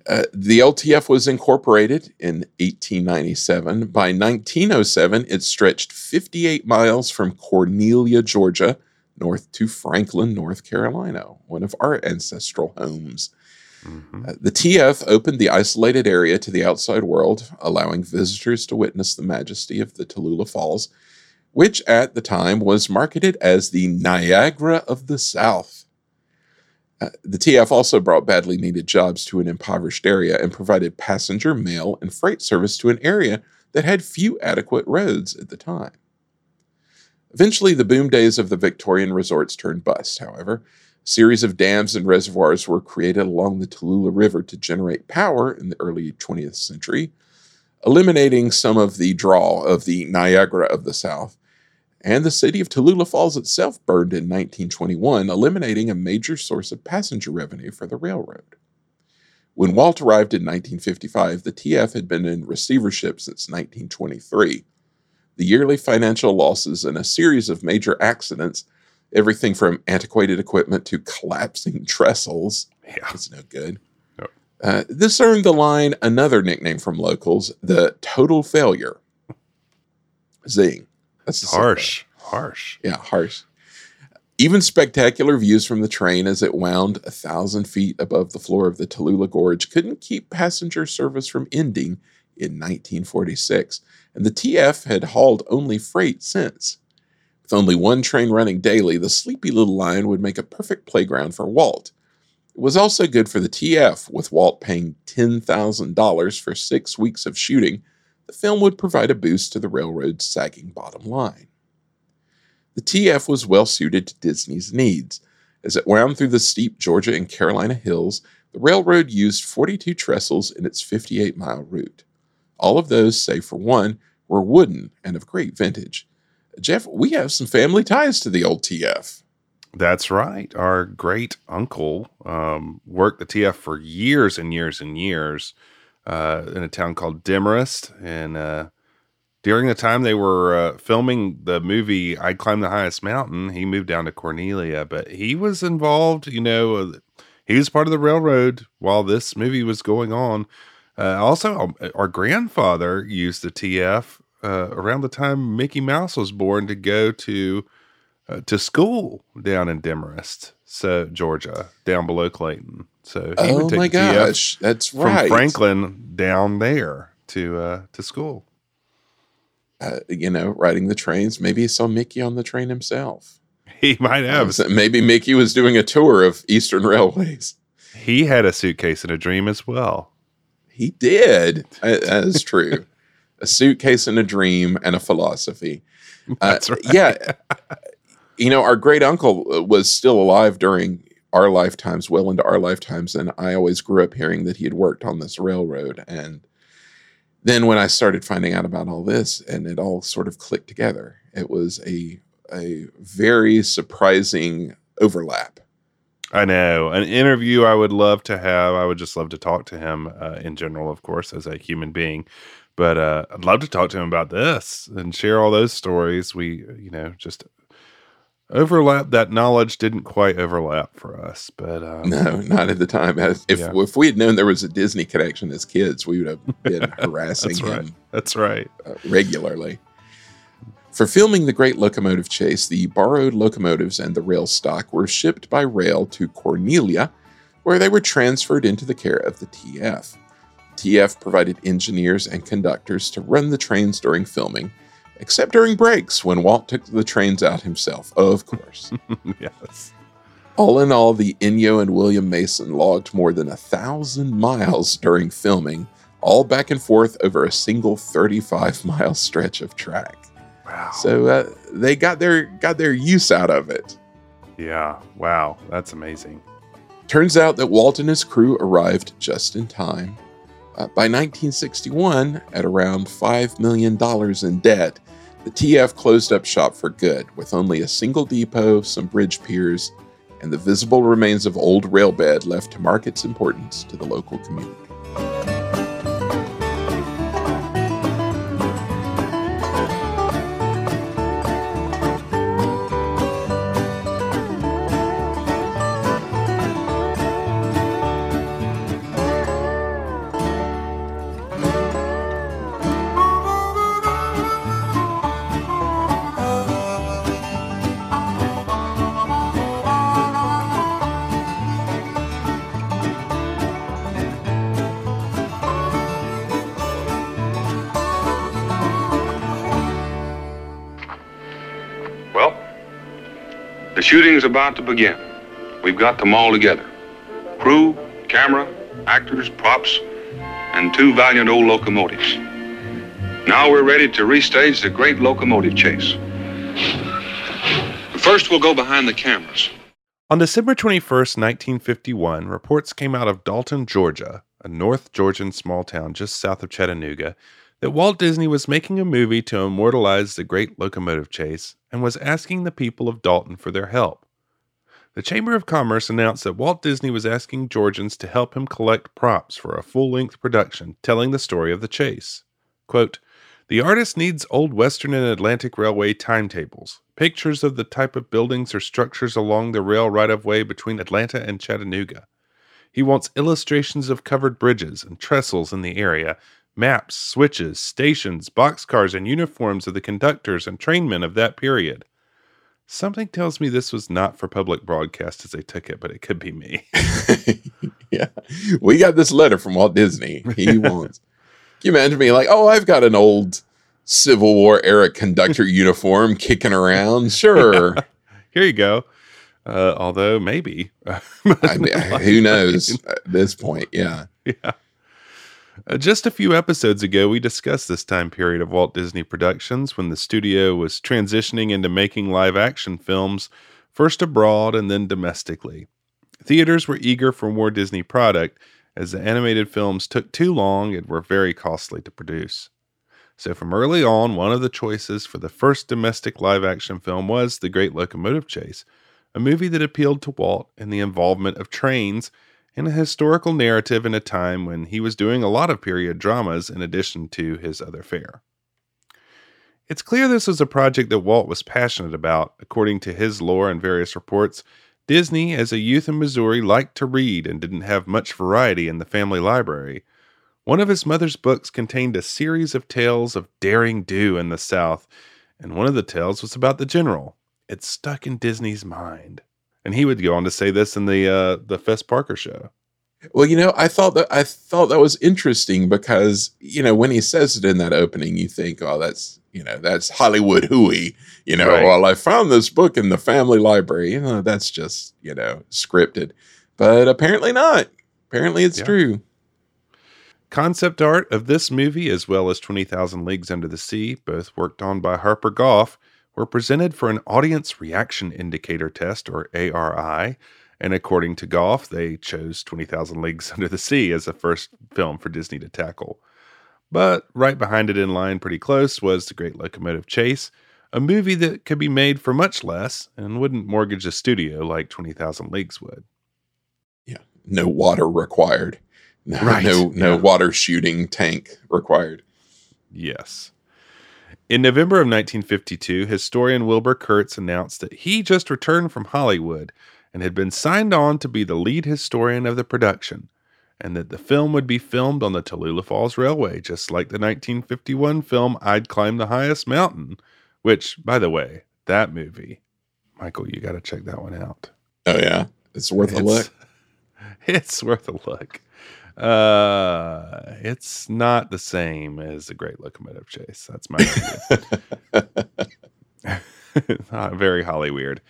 Uh, the LTF was incorporated in 1897. By 1907, it stretched 58 miles from Cornelia, Georgia, north to Franklin, North Carolina, one of our ancestral homes. Mm-hmm. Uh, the TF opened the isolated area to the outside world, allowing visitors to witness the majesty of the Tallulah Falls, which at the time was marketed as the Niagara of the South. Uh, the TF also brought badly needed jobs to an impoverished area and provided passenger, mail, and freight service to an area that had few adequate roads at the time. Eventually, the boom days of the Victorian resorts turned bust, however. A series of dams and reservoirs were created along the Tallulah River to generate power in the early 20th century, eliminating some of the draw of the Niagara of the South and the city of Tallulah Falls itself burned in 1921, eliminating a major source of passenger revenue for the railroad. When Walt arrived in 1955, the TF had been in receivership since 1923. The yearly financial losses and a series of major accidents, everything from antiquated equipment to collapsing trestles, Yeah. was no good. No. Uh, this earned the line another nickname from locals, the total failure. Zing. That's Harsh. Harsh. yeah, harsh. Even spectacular views from the train as it wound a thousand feet above the floor of the Tallulah Gorge couldn't keep passenger service from ending in 1946, and the TF had hauled only freight since. With only one train running daily, the sleepy little line would make a perfect playground for Walt. It was also good for the TF, with Walt paying $10,000 for six weeks of shooting. The film would provide a boost to the railroad's sagging bottom line. The TF was well suited to Disney's needs. As it wound through the steep Georgia and Carolina hills, the railroad used 42 trestles in its 58 mile route. All of those, save for one, were wooden and of great vintage. Jeff, we have some family ties to the old TF. That's right. Our great uncle um, worked the TF for years and years and years uh, in a town called Demarest. And uh, during the time they were uh, filming the movie I'd Climb the Highest Mountain, he moved down to Cornelia, but he was involved, you know, uh, he was part of the railroad while this movie was going on. Uh, also, um, our grandfather used the TF uh, around the time Mickey Mouse was born to go to to school down in Demarest, so Georgia, down below Clayton. So he Oh would take my gosh, that's from right. Franklin down there to uh, to school. Uh, you know, riding the trains. Maybe he saw Mickey on the train himself. He might have. Maybe Mickey was doing a tour of Eastern Railways. He had a suitcase and a dream as well. He did. That is true. a suitcase and a dream and a philosophy. Uh, That's right. Yeah. you know, our great uncle uh, was still alive during our lifetimes, well into our lifetimes. And I always grew up hearing that he had worked on this railroad. And then when I started finding out about all this and it all sort of clicked together, it was a, a very surprising overlap. I know. An interview I would love to have. I would just love to talk to him uh, in general, of course, as a human being. But uh, I'd love to talk to him about this and share all those stories. We, you know, just overlap. That knowledge didn't quite overlap for us, but um, No, not at the time. As- If, Yeah. if we had known there was a Disney connection as kids, we would have been harassing That's him. right. that's right. uh, regularly. For filming the Great Locomotive Chase, the borrowed locomotives and the rail stock were shipped by rail to Cornelia, where they were transferred into the care of the TF. TF provided engineers and conductors to run the trains during filming, except during breaks when Walt took the trains out himself, of course. yes. all in all, the Inyo and William Mason logged more than a thousand miles during filming, all back and forth over a single 35 mile stretch of track. Wow. So uh, they got their got their use out of it. yeah. Wow. That's amazing. Turns out that Walt and his crew arrived just in time. Uh, by 1961, at around $5 million in debt, the TF closed up shop for good, with only a single depot, some bridge piers, and the visible remains of old rail bed left to mark its importance to the local community. Shooting's about to begin. We've got them all together crew, camera, actors, props, and two valiant old locomotives. Now we're ready to restage the great locomotive chase. First, we'll go behind the cameras. On December 21st, 1951, reports came out of Dalton, Georgia, a North Georgian small town just south of Chattanooga, that Walt Disney was making a movie to immortalize the great locomotive chase and was asking the people of Dalton for their help. The Chamber of Commerce announced that Walt Disney was asking Georgians to help him collect props for a full length production telling the story of the chase. Quote, the artist needs old Western and Atlantic Railway timetables, pictures of the type of buildings or structures along the rail right of way between Atlanta and Chattanooga. He wants illustrations of covered bridges and trestles in the area, maps, switches, stations, boxcars, and uniforms of the conductors and trainmen of that period. Something tells me this was not for public broadcast as they took it, but it could be me. yeah, we got this letter from Walt Disney. He wants. Can you imagine me like, "Oh, I've got an old Civil War era conductor uniform kicking around." Sure. Here you go. Uh, although maybe. I mean, who knows at this point? Yeah. yeah. Uh, just a few episodes ago, we discussed this time period of Walt Disney Productions when the studio was transitioning into making live action films, first abroad and then domestically. Theaters were eager for more Disney product, as the animated films took too long and were very costly to produce. So, from early on, one of the choices for the first domestic live action film was The Great Locomotive Chase, a movie that appealed to Walt and the involvement of trains and a historical narrative in a time when he was doing a lot of period dramas in addition to his other fare. It's clear this was a project that Walt was passionate about. According to his lore and various reports, Disney, as a youth in Missouri, liked to read and didn't have much variety in the family library. One of his mother's books contained a series of tales of daring do in the South, and one of the tales was about the general. It stuck in Disney's mind. And he would go on to say this in the uh, the Fess Parker show. Well, you know, I thought that I thought that was interesting because you know when he says it in that opening, you think, "Oh, that's you know that's Hollywood hooey." You know, Right. well, I found this book in the family library. You know, that's just you know scripted, but apparently not. Apparently, it's Yeah. true. Concept art of this movie, as well as 20,000 Leagues Under the Sea, both worked on by Harper Goff, were presented for an Audience Reaction Indicator Test, or ARI. And according to Goff, they chose 20,000 Leagues Under the Sea as the first film for Disney to tackle. But right behind it in line, pretty close, was The Great Locomotive Chase, a movie that could be made for much less and wouldn't mortgage a studio like 20,000 Leagues would. Yeah. No water required. No, Right, no, no yeah. water shooting tank required. Yes. In November of 1952, historian Wilbur Kurtz announced that he just returned from Hollywood and had been signed on to be the lead historian of the production, and that the film would be filmed on the Tallulah Falls Railway, just like the 1951 film I'd Climb the Highest Mountain, which, by the way, that movie, Michael, you got to check that one out. Oh yeah, it's worth a look. It's worth a look. Uh, it's not the same as the Great Locomotive Chase. That's my. Uh, Very Holly weird.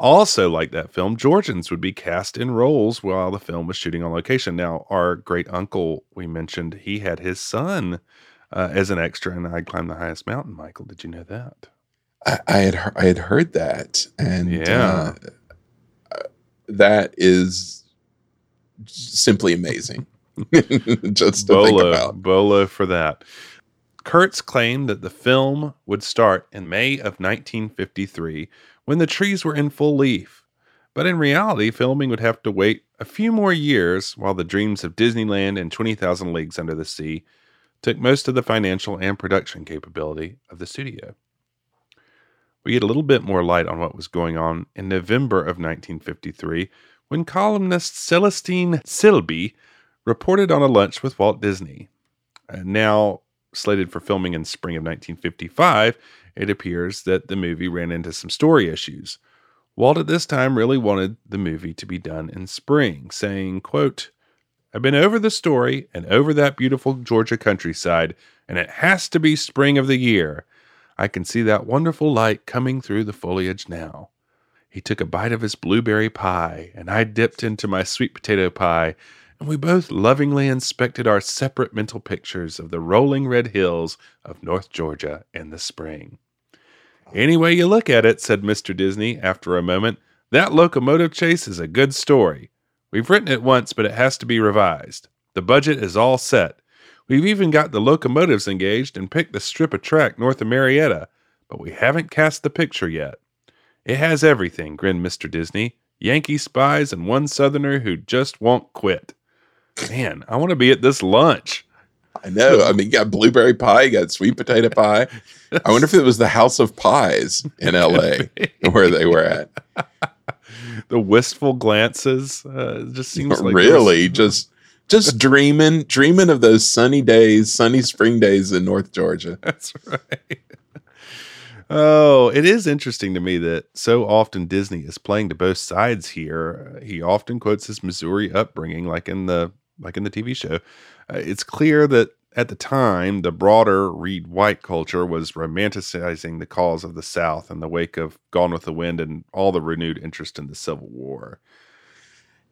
Also, like that film, Georgians would be cast in roles while the film was shooting on location. Now, our great uncle we mentioned, he had his son uh, as an extra in I'd Climb the Highest Mountain. Michael, did you know that? I, I had he- I had heard that, and Yeah. uh, that is simply amazing. Just to think Bolo, about. Bolo for that. Kurtz claimed that the film would start in May of 1953 when the trees were in full leaf. But in reality, filming would have to wait a few more years while the dreams of Disneyland and 20,000 Leagues Under the Sea took most of the financial and production capability of the studio. We get a little bit more light on what was going on in November of 1953 when columnist Celestine Sibley reported on a lunch with Walt Disney. Uh, now slated for filming in spring of 1955, it appears that the movie ran into some story issues. Walt at this time really wanted the movie to be done in spring, saying, quote, I've been over the story and over that beautiful Georgia countryside, and it has to be spring of the year. I can see that wonderful light coming through the foliage now. He took a bite of his blueberry pie, and I dipped into my sweet potato pie, and we both lovingly inspected our separate mental pictures of the rolling red hills of North Georgia in the spring. Any way you look at it, said Mr. Disney after a moment, that locomotive chase is a good story. We've written it once, but it has to be revised. The budget is all set. We've even got the locomotives engaged and picked the strip of track north of Marietta, but we haven't cast the picture yet. It has everything, grinned Mr. Disney. Yankee spies and one Southerner who just won't quit. Man, I want to be at this lunch. I know. I mean, you got blueberry pie, you got sweet potato pie. I wonder if it was the House of Pies in L.A. where they were at. the wistful glances uh, just seems like really, just just dreaming, dreaming of those sunny days, sunny spring days in North Georgia. That's right. Oh, it is interesting to me that so often Disney is playing to both sides here. He often quotes his Missouri upbringing, like in the like in the TV show. Uh, it's clear that at the time, the broader Reed White culture was romanticizing the cause of the South in the wake of Gone with the Wind and all the renewed interest in the Civil War.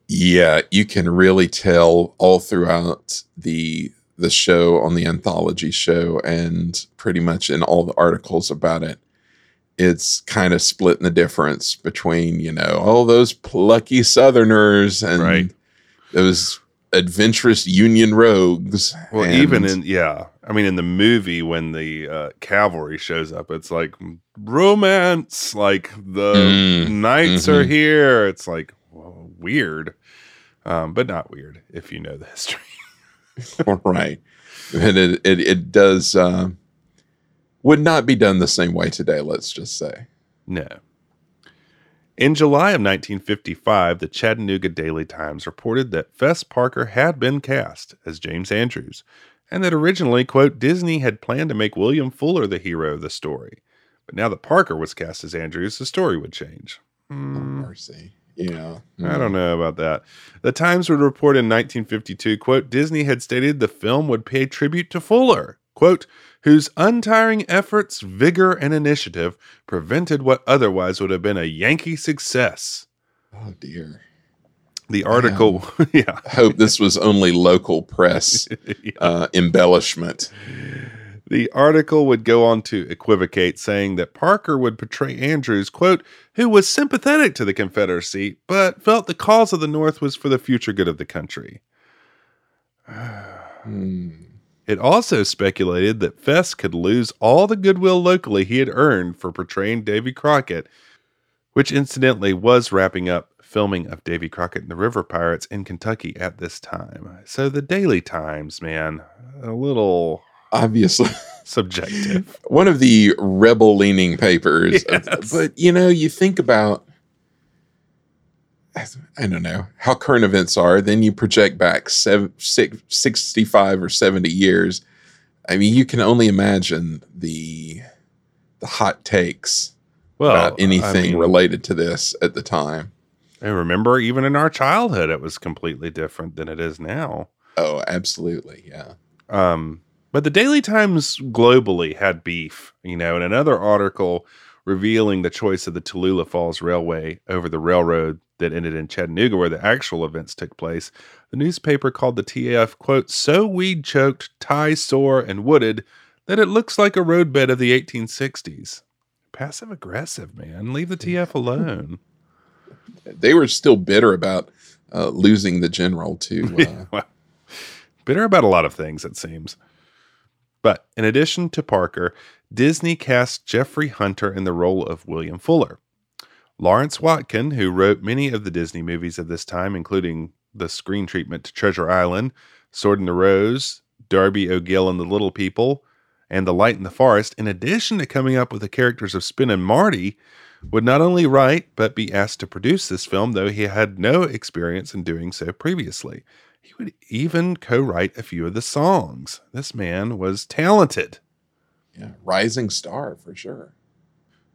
Yeah, you can really tell all throughout the the show on the anthology show and pretty much in all the articles about it. It's kind of splitting the difference between, you know, all those plucky southerners and Right. those adventurous union rogues. Well, and- even in yeah, I mean, in the movie when the uh, cavalry shows up, it's like romance. Like the Mm, knights are mhm. here. It's like well, weird, um, but not weird if you know the history. right. And it it, it does uh, would not be done the same way today, let's just say. No. In July of 1955, the Chattanooga Daily Times reported that Fess Parker had been cast as James Andrews, and that originally, quote, Disney had planned to make William Fuller the hero of the story. But now that Parker was cast as Andrews, the story would change. Hmm, Mercy. Yeah. I don't know about that. The Times would report in 1952, quote, Disney had stated the film would pay tribute to Fuller, quote, whose untiring efforts, vigor, and initiative prevented what otherwise would have been a Yankee success. Oh dear. The article, yeah, Hope this was only local press uh, embellishment. The article would go on to equivocate, saying that Parker would portray Andrews, quote, who was sympathetic to the Confederacy, but felt the cause of the North was for the future good of the country. Hmm. It also speculated that Fess could lose all the goodwill locally he had earned for portraying Davy Crockett, which incidentally was wrapping up filming of Davy Crockett and the River Pirates in Kentucky at this time. So the Daily Times, man, a little Obviously, subjective. one of the rebel leaning papers. Yes. But you know, you think about, I don't know, how current events are. Then you project back seven, six, 65 or 70 years. I mean, you can only imagine the the hot takes Well, about anything I mean, related to this at the time. I remember even in our childhood, it was completely different than it is now. Oh, absolutely. Yeah. Um, but the Daily Times globally had beef, you know, in another article revealing the choice of the Tallulah Falls Railway over the railroad that ended in Chattanooga, where the actual events took place. The newspaper called the TAF, quote, so weed choked, tie sore, and wooded that it looks like a roadbed of the 1860s. Passive aggressive, man. Leave the TF alone. They were still bitter about uh, losing the general too. Uh, Well, bitter about a lot of things, it seems. But in addition to Parker, Disney cast Jeffrey Hunter in the role of William Fuller. Lawrence Watkin, who wrote many of the Disney movies of this time, including the screen treatment to Treasure Island, Sword in the Rose, Darby O'Gill and the Little People, and The Light in the Forest, in addition to coming up with the characters of Spin and Marty, would not only write but be asked to produce this film, though he had no experience in doing so previously. He would even co write a few of the songs. This man was talented. yeah, rising star for sure.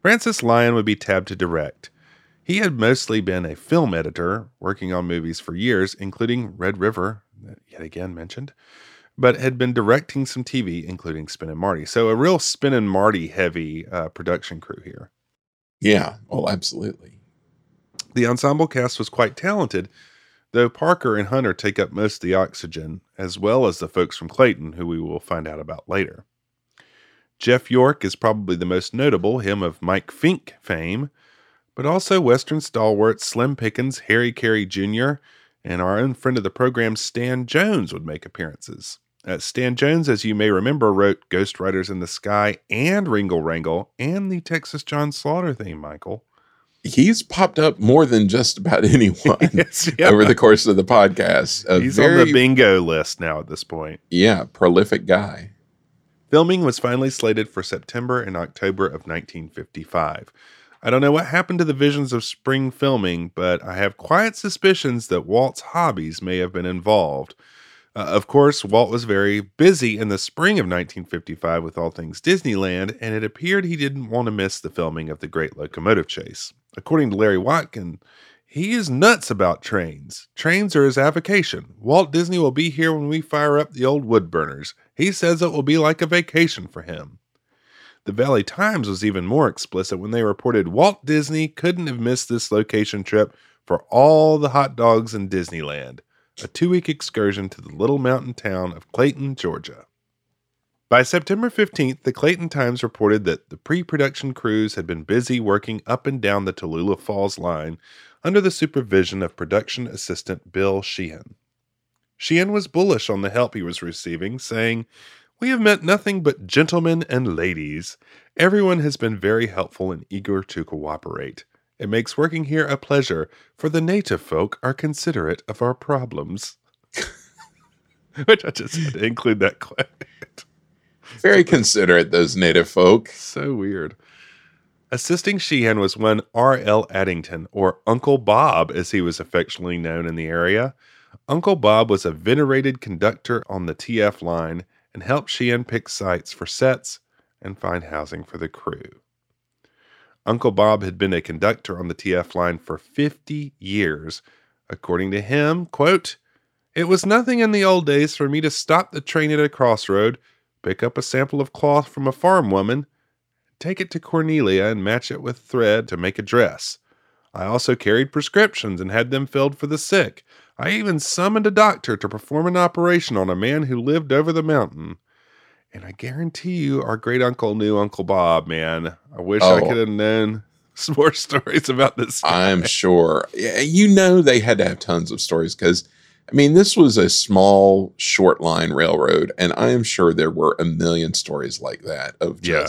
Francis Lyon would be tabbed to direct. He had mostly been a film editor, working on movies for years, including Red River, yet again mentioned, but had been directing some TV, including Spin and Marty. So a real Spin and Marty heavy uh, production crew here. Yeah. Well, absolutely. The ensemble cast was quite talented, though Parker and Hunter take up most of the oxygen, as well as the folks from Clayton, who we will find out about later. Jeff York is probably the most notable, him of Mike Fink fame, but also Western stalwarts Slim Pickens, Harry Carey Jr., and our own friend of the program, Stan Jones, would make appearances. Uh, Stan Jones, as you may remember, wrote Ghost Riders in the Sky and Wringle Wrangle and the Texas John Slaughter theme, Michael. He's popped up more than just about anyone Yes, yeah. over the course of the podcast. A He's very, on the bingo list now at this point. yeah, prolific guy. Filming was finally slated for September and October of 1955. I don't know what happened to the visions of spring filming, but I have quiet suspicions that Walt's hobbies may have been involved. Uh, of course, Walt was very busy in the spring of 1955 with all things Disneyland, and it appeared he didn't want to miss the filming of The Great Locomotive Chase. According to Larry Watkin, he is nuts about trains. Trains are his avocation. Walt Disney will be here when we fire up the old wood burners. He says it will be like a vacation for him. The Valley Times was even more explicit when they reported Walt Disney couldn't have missed this location trip for all the hot dogs in Disneyland, a two week excursion to the little mountain town of Clayton, Georgia. By September 15th, the Clayton Times reported that the pre production crews had been busy working up and down the Tallulah Falls line under the supervision of production assistant Bill Sheehan. Sheehan was bullish on the help he was receiving, saying, We have met nothing but gentlemen and ladies. Everyone has been very helpful and eager to cooperate. It makes working here a pleasure, for the native folk are considerate of our problems. Which I just had to include that quote. Very considerate, those native folk. So weird. Assisting Sheehan was one R.L. Addington, or Uncle Bob, as he was affectionately known in the area. Uncle Bob was a venerated conductor on the TF line and helped Sheehan pick sites for sets and find housing for the crew. Uncle Bob had been a conductor on the TF line for 50 years. According to him, quote, It was nothing in the old days for me to stop the train at a crossroad, pick up a sample of cloth from a farm woman, take it to Cornelia and match it with thread to make a dress. I also carried prescriptions and had them filled for the sick. I even summoned a doctor to perform an operation on a man who lived over the mountain. And I guarantee you, our great uncle knew Uncle Bob, man. I wish I Oh. could have known some more stories about this. guy. I'm sure. Yeah, You know, they had to have tons of stories because, I mean, this was a small, short line railroad, and I am sure there were a million stories like that of Yeah.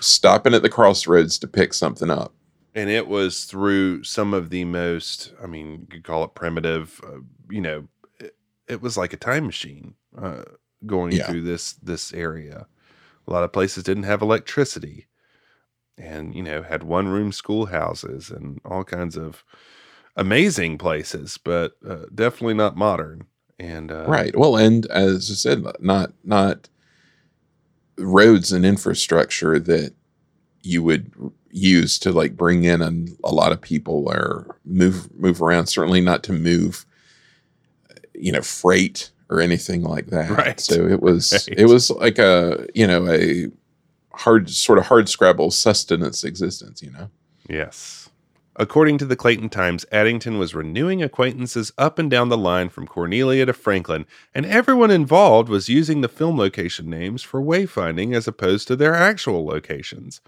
Stopping at the crossroads to pick something up. and it was through some of the most i mean you could call it primitive uh, you know it, it was like a time machine uh, going Yeah. through this this area a lot of places didn't have electricity and you know had one room schoolhouses and all kinds of amazing places but uh, definitely not modern and uh, right. Well, and as I said, not not roads and infrastructure that you would use to like bring in a, a lot of people or move move around. Certainly not to move, you know, freight or anything like that. Right. So it was Right. it was like a you know a hard sort of hard scrabble sustenance existence. You know. Yes. According to the Clayton Times, Addington was renewing acquaintances up and down the line from Cornelia to Franklin, and everyone involved was using the film location names for wayfinding as opposed to their actual locations.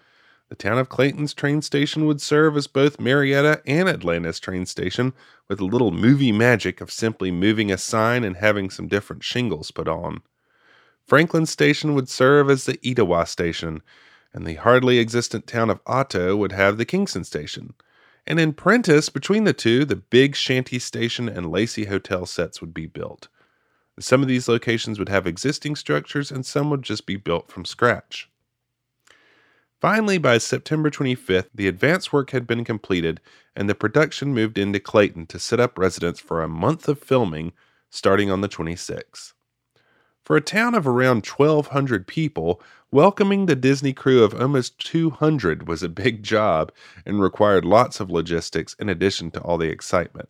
The town of Clayton's train station would serve as both Marietta and Atlanta's train station, with a little movie magic of simply moving a sign and having some different shingles put on. Franklin Station would serve as the Etowah Station, and the hardly existent town of Otto would have the Kingston Station. And in Prentiss, between the two, the big Shanty Station and Lacey Hotel sets would be built. Some of these locations would have existing structures, and some would just be built from scratch. Finally, by September 25th, the advance work had been completed, and the production moved into Clayton to set up residence for a month of filming starting on the 26th. For a town of around 1,200 people, welcoming the Disney crew of almost 200 was a big job and required lots of logistics in addition to all the excitement.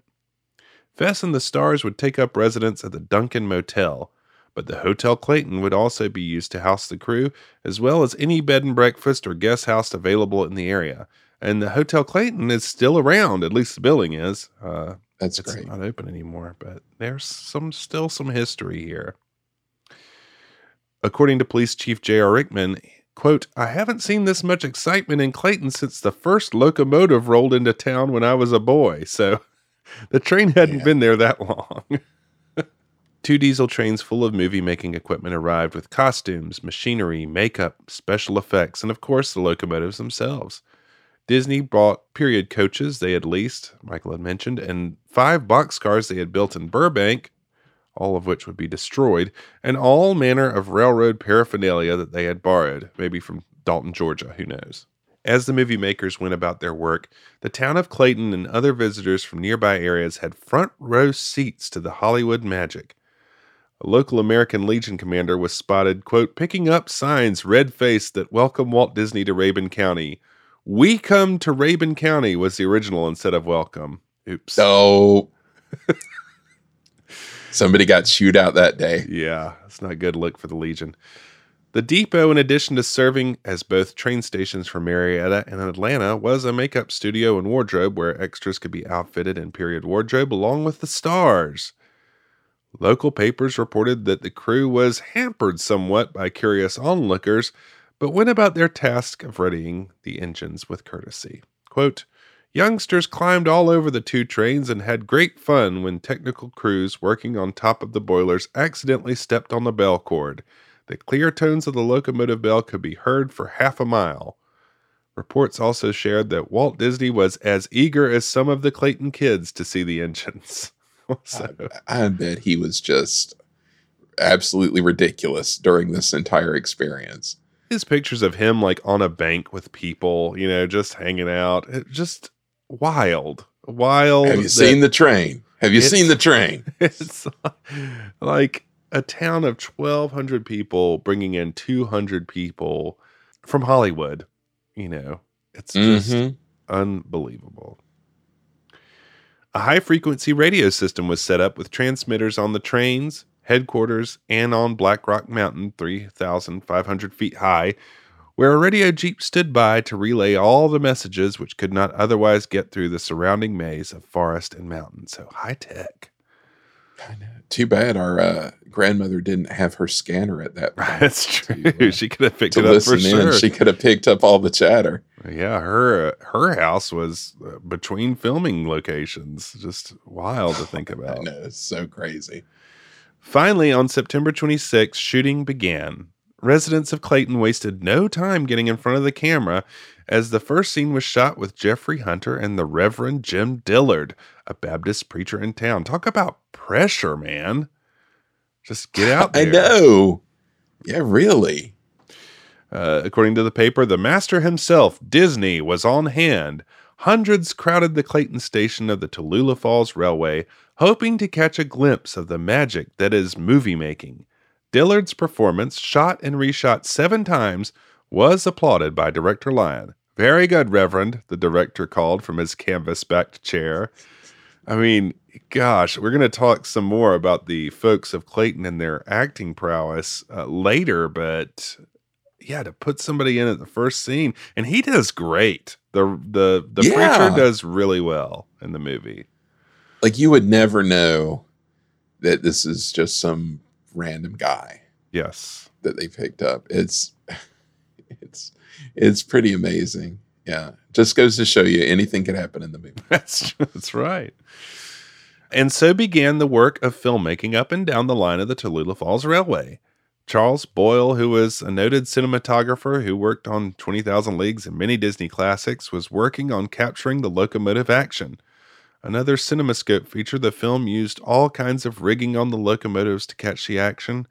Fess and the Stars would take up residence at the Duncan Motel, but the Hotel Clayton would also be used to house the crew, as well as any bed and breakfast or guest house available in the area. And the Hotel Clayton is still around, at least the building is. Uh, That's it's great. not open anymore, but there's some still some history here. According to Police Chief J.R. Rickman, quote, I haven't seen this much excitement in Clayton since the first locomotive rolled into town when I was a boy. So the train hadn't Yeah. been there that long. Two diesel trains full of movie making equipment arrived with costumes, machinery, makeup, special effects, and of course the locomotives themselves. Disney bought period coaches they had leased, Michael had mentioned, and five boxcars they had built in Burbank, all of which would be destroyed, and all manner of railroad paraphernalia that they had borrowed, maybe from Dalton, Georgia, who knows. As the movie makers went about their work, the town of Clayton and other visitors from nearby areas had front row seats to the Hollywood magic. A local American Legion commander was spotted, quote, picking up signs red faced that welcome Walt Disney to Rabun County. We come to Rabun County was the original instead of welcome. Oops. So somebody got chewed out that day. Yeah, it's not a good look for the Legion. The depot, in addition to serving as both train stations for Marietta and Atlanta, was a makeup studio and wardrobe where extras could be outfitted in period wardrobe along with the stars. Local papers reported that the crew was hampered somewhat by curious onlookers, but went about their task of readying the engines with courtesy. Quote, Youngsters climbed all over the two trains and had great fun when technical crews working on top of the boilers accidentally stepped on the bell cord. The clear tones of the locomotive bell could be heard for half a mile. Reports also shared that Walt Disney was as eager as some of the Clayton kids to see the engines. so, I bet he was just absolutely ridiculous during this entire experience. his pictures of him like on a bank with people, you know, just hanging out, it, just wild, wild. Have you seen the train? Have you seen the train? it's like a town of 1200 people bringing in 200 people from hollywood you know it's just Mhm. unbelievable a high frequency radio system was set up with transmitters on the trains headquarters and on black rock mountain 3500 feet high where a radio jeep stood by to relay all the messages which could not otherwise get through the surrounding maze of forest and mountain. So high tech. I know. Too bad our uh, grandmother didn't have her scanner at that point. That's true. To, uh, she could have picked it up for in. sure. She could have picked up all the chatter. Yeah, her her house was uh, between filming locations. Just wild to think I about. know. It's so crazy. Finally, on September 26, shooting began. Residents of Clayton wasted no time getting in front of the camera as the first scene was shot with Jeffrey Hunter and the Reverend Jim Dillard, a Baptist preacher in town. Talk about pressure, man. Just get out there. I know. Yeah, really. Uh, according to the paper, the master himself, Disney, was on hand. Hundreds crowded the Clayton station of the Tallulah Falls Railway, hoping to catch a glimpse of the magic that is movie making. Dillard's performance, shot and reshot seven times, was applauded by director Lyon. Very good, Reverend, the director called from his canvas backed chair. I mean, gosh, we're going to talk some more about the folks of Clayton and their acting prowess uh, later, but yeah, to put somebody in at the first scene, and he does great. The the the Yeah. preacher does really well in the movie. Like you would never know that this is just some random guy Yes. that they picked up. It's it's it's pretty amazing. Yeah. Just goes to show you anything could happen in the movie. That's that's right. And so began the work of filmmaking up and down the line of the Tallulah Falls Railway. Charles Boyle, who was a noted cinematographer who worked on 20,000 Leagues and many Disney classics, was working on capturing the locomotive action. Another CinemaScope feature, the film used all kinds of rigging on the locomotives to catch the action,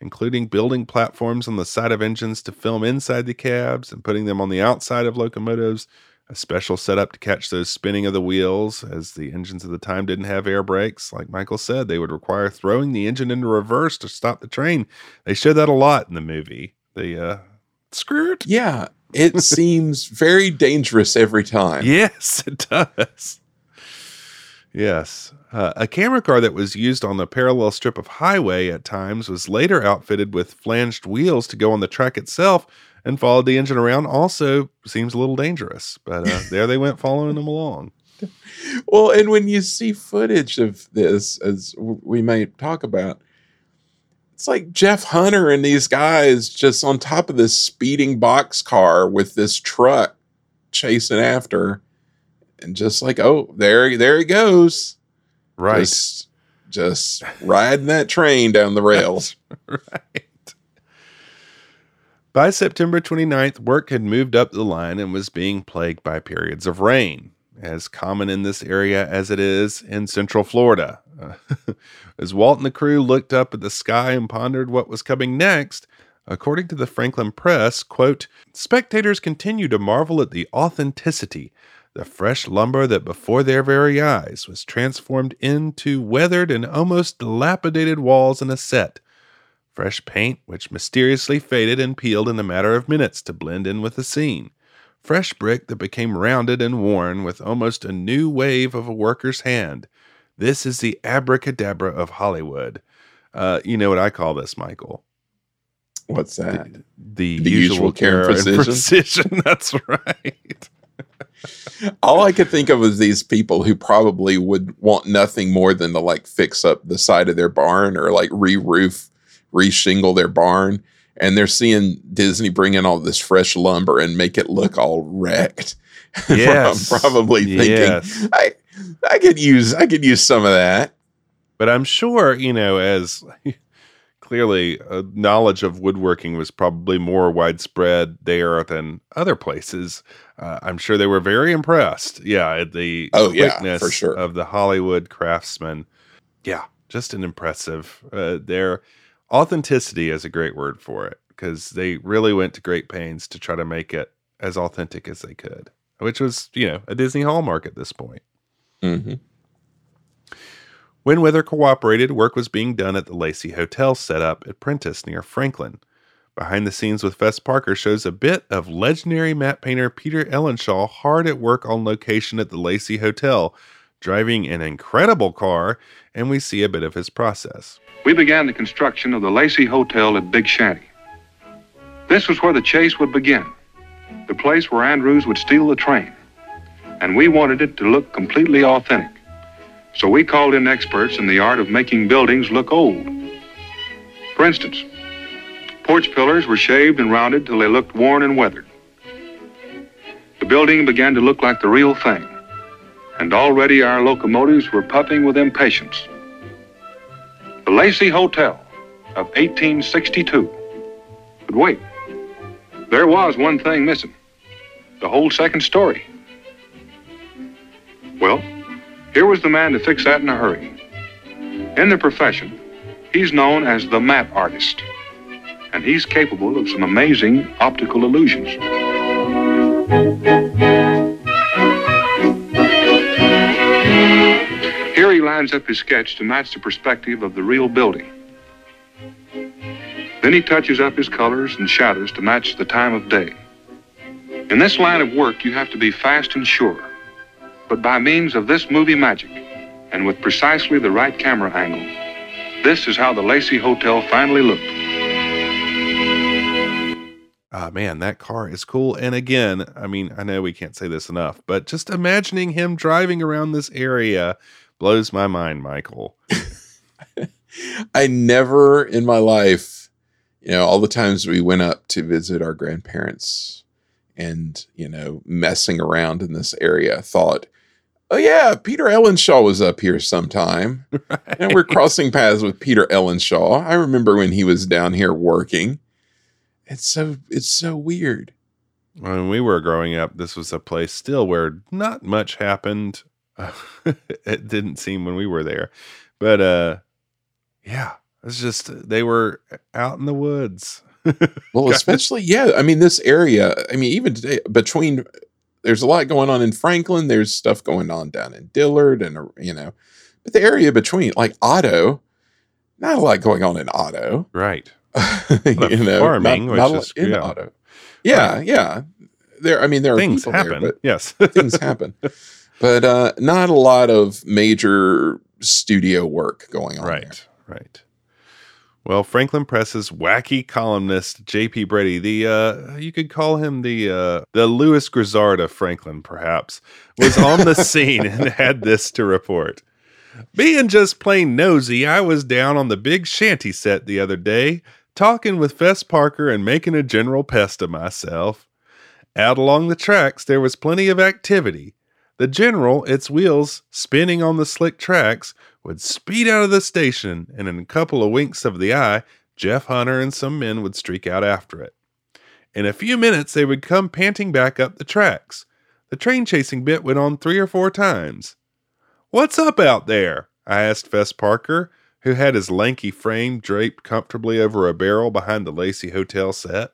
including building platforms on the side of engines to film inside the cabs and putting them on the outside of locomotives, a special setup to catch those spinning of the wheels, as the engines of the time didn't have air brakes. Like Michael said, they would require throwing the engine into reverse to stop the train. They show that a lot in the movie. The uh, skirt. Yeah. It seems very dangerous every time. Yes, it does. Yes. Uh, a camera car that was used on the parallel strip of highway at times was later outfitted with flanged wheels to go on the track itself and followed the engine around. Also seems a little dangerous, but uh, there they went following them along. Well, and when you see footage of this, as we may talk about, it's like Jeff Hunter and these guys just on top of this speeding box car with this truck chasing after, and just like, oh, there, there he goes, Right. Just, just riding that train down the rails. right. By September 29th, work had moved up the line and was being plagued by periods of rain, as common in this area as it is in Central Florida. As Walt and the crew looked up at the sky and pondered what was coming next, according to the Franklin Press, quote, spectators continue to marvel at the authenticity the fresh lumber that before their very eyes was transformed into weathered and almost dilapidated walls in a set. Fresh paint, which mysteriously faded and peeled in a matter of minutes to blend in with the scene. Fresh brick that became rounded and worn with almost a new wave of a worker's hand. This is the abracadabra of Hollywood. Uh, you know what I call this, Michael? What's that? The, The usual, usual care and and precision? precision. That's right. All I could think of was these people who probably would want nothing more than to like fix up the side of their barn or like re-roof, re-shingle their barn. And they're seeing Disney bring in all this fresh lumber and make it look all wrecked. Yes. I'm probably thinking Yes. I I could use I could use some of that. But I'm sure, you know, as clearly uh, knowledge of woodworking was probably more widespread there than other places. Uh, I'm sure they were very impressed. Yeah, at the Oh, yeah, for sure. of the Hollywood craftsman. Yeah, just an impressive. Uh, their authenticity is a great word for it because they really went to great pains to try to make it as authentic as they could, which was, you know, a Disney hallmark at this point. Mhm. When weather cooperated, work was being done at the Lacey Hotel set up at Prentiss near Franklin. Behind the scenes with Fess Parker shows a bit of legendary matte painter Peter Ellenshaw hard at work on location at the Lacey Hotel, driving an incredible car, and we see a bit of his process. We began the construction of the Lacey Hotel at Big Shanty. This was where the chase would begin, the place where Andrews would steal the train. And we wanted it to look completely authentic. So we called in experts in the art of making buildings look old. For instance, porch pillars were shaved and rounded till they looked worn and weathered. The building began to look like the real thing, and already our locomotives were puffing with impatience. The Lacey Hotel of 1862. But wait, there was one thing missing the whole second story. Well, here was the man to fix that in a hurry. In the profession, he's known as the matte artist, and he's capable of some amazing optical illusions. Here he lines up his sketch to match the perspective of the real building. Then he touches up his colors and shadows to match the time of day. In this line of work, you have to be fast and sure. But by means of this movie magic, and with precisely the right camera angle, this is how the Lacey Hotel finally looked. Ah, man, that car is cool. And again, I mean, I know we can't say this enough, but just imagining him driving around this area blows my mind, Michael. I never in my life, you know, all the times we went up to visit our grandparents and, you know, messing around in this area, thought, oh, yeah, Peter Ellenshaw was up here sometime. And we're crossing paths with Peter Ellenshaw. I remember when he was down here working. It's so it's so weird. When we were growing up, this was a place still where not much happened. it didn't seem when we were there. But uh yeah, it's just they were out in the woods. Well, especially yeah. I mean, this area. I mean, even today, between there's a lot going on in Franklin. There's stuff going on down in Dillard, and uh, you know, but the area between like Otto, not a lot going on in Otto. right. you know, farming, not, which not is- in yeah. Otto. Yeah, yeah. There, I mean, there are Things people there, happen. but yes. things happen, but uh, not a lot of major studio work going on. there. Right, right. Well, Franklin Press's wacky columnist J.P. Brady, the uh, you could call him the uh, the Lewis Grizzard of Franklin, perhaps, was on the scene and had this to report. Being just plain nosy, I was down on the big shanty set the other day, talking with Fess Parker and making a general pest of myself. Out along the tracks, there was plenty of activity. The general, its wheels spinning on the slick tracks, would speed out of the station, and in a couple of winks of the eye, Jeff Hunter and some men would streak out after it. In a few minutes, they would come panting back up the tracks. The train chasing bit went on three or four times. What's up out there? I asked Fess Parker, who had his lanky frame draped comfortably over a barrel behind the Lacey Hotel set.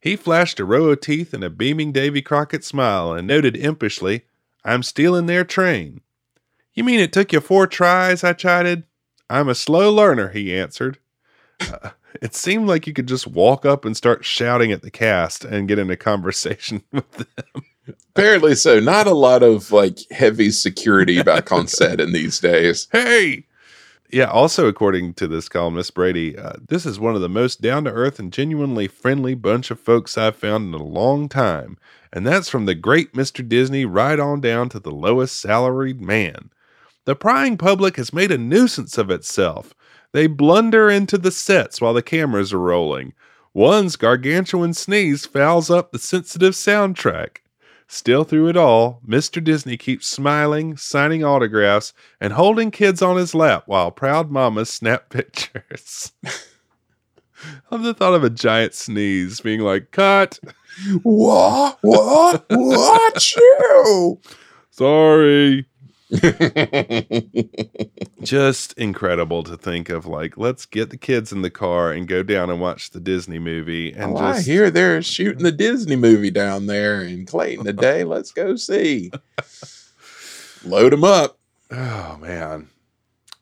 He flashed a row of teeth and a beaming Davy Crockett smile and noted impishly, I'm stealing their train. You mean it took you four tries? I chided. I'm a slow learner, he answered. Uh, it seemed like you could just walk up and start shouting at the cast and get in a conversation with them. Apparently so. Not a lot of like heavy security back on set in these days. Hey! Yeah, also, according to this columnist, Brady, uh, this is one of the most down to earth and genuinely friendly bunch of folks I've found in a long time. And that's from the great Mr. Disney right on down to the lowest salaried man. The prying public has made a nuisance of itself. They blunder into the sets while the cameras are rolling. One's gargantuan sneeze fouls up the sensitive soundtrack. Still, through it all, Mr. Disney keeps smiling, signing autographs, and holding kids on his lap while proud mamas snap pictures. I've the thought of a giant sneeze being like, cut, What? What? What? You? sorry. Just incredible to think of like, let's get the kids in the car and go down and watch the Disney movie and Oh, I just hear they're shooting the Disney movie down there in Clayton today. Let's go see. Load them up. Oh man.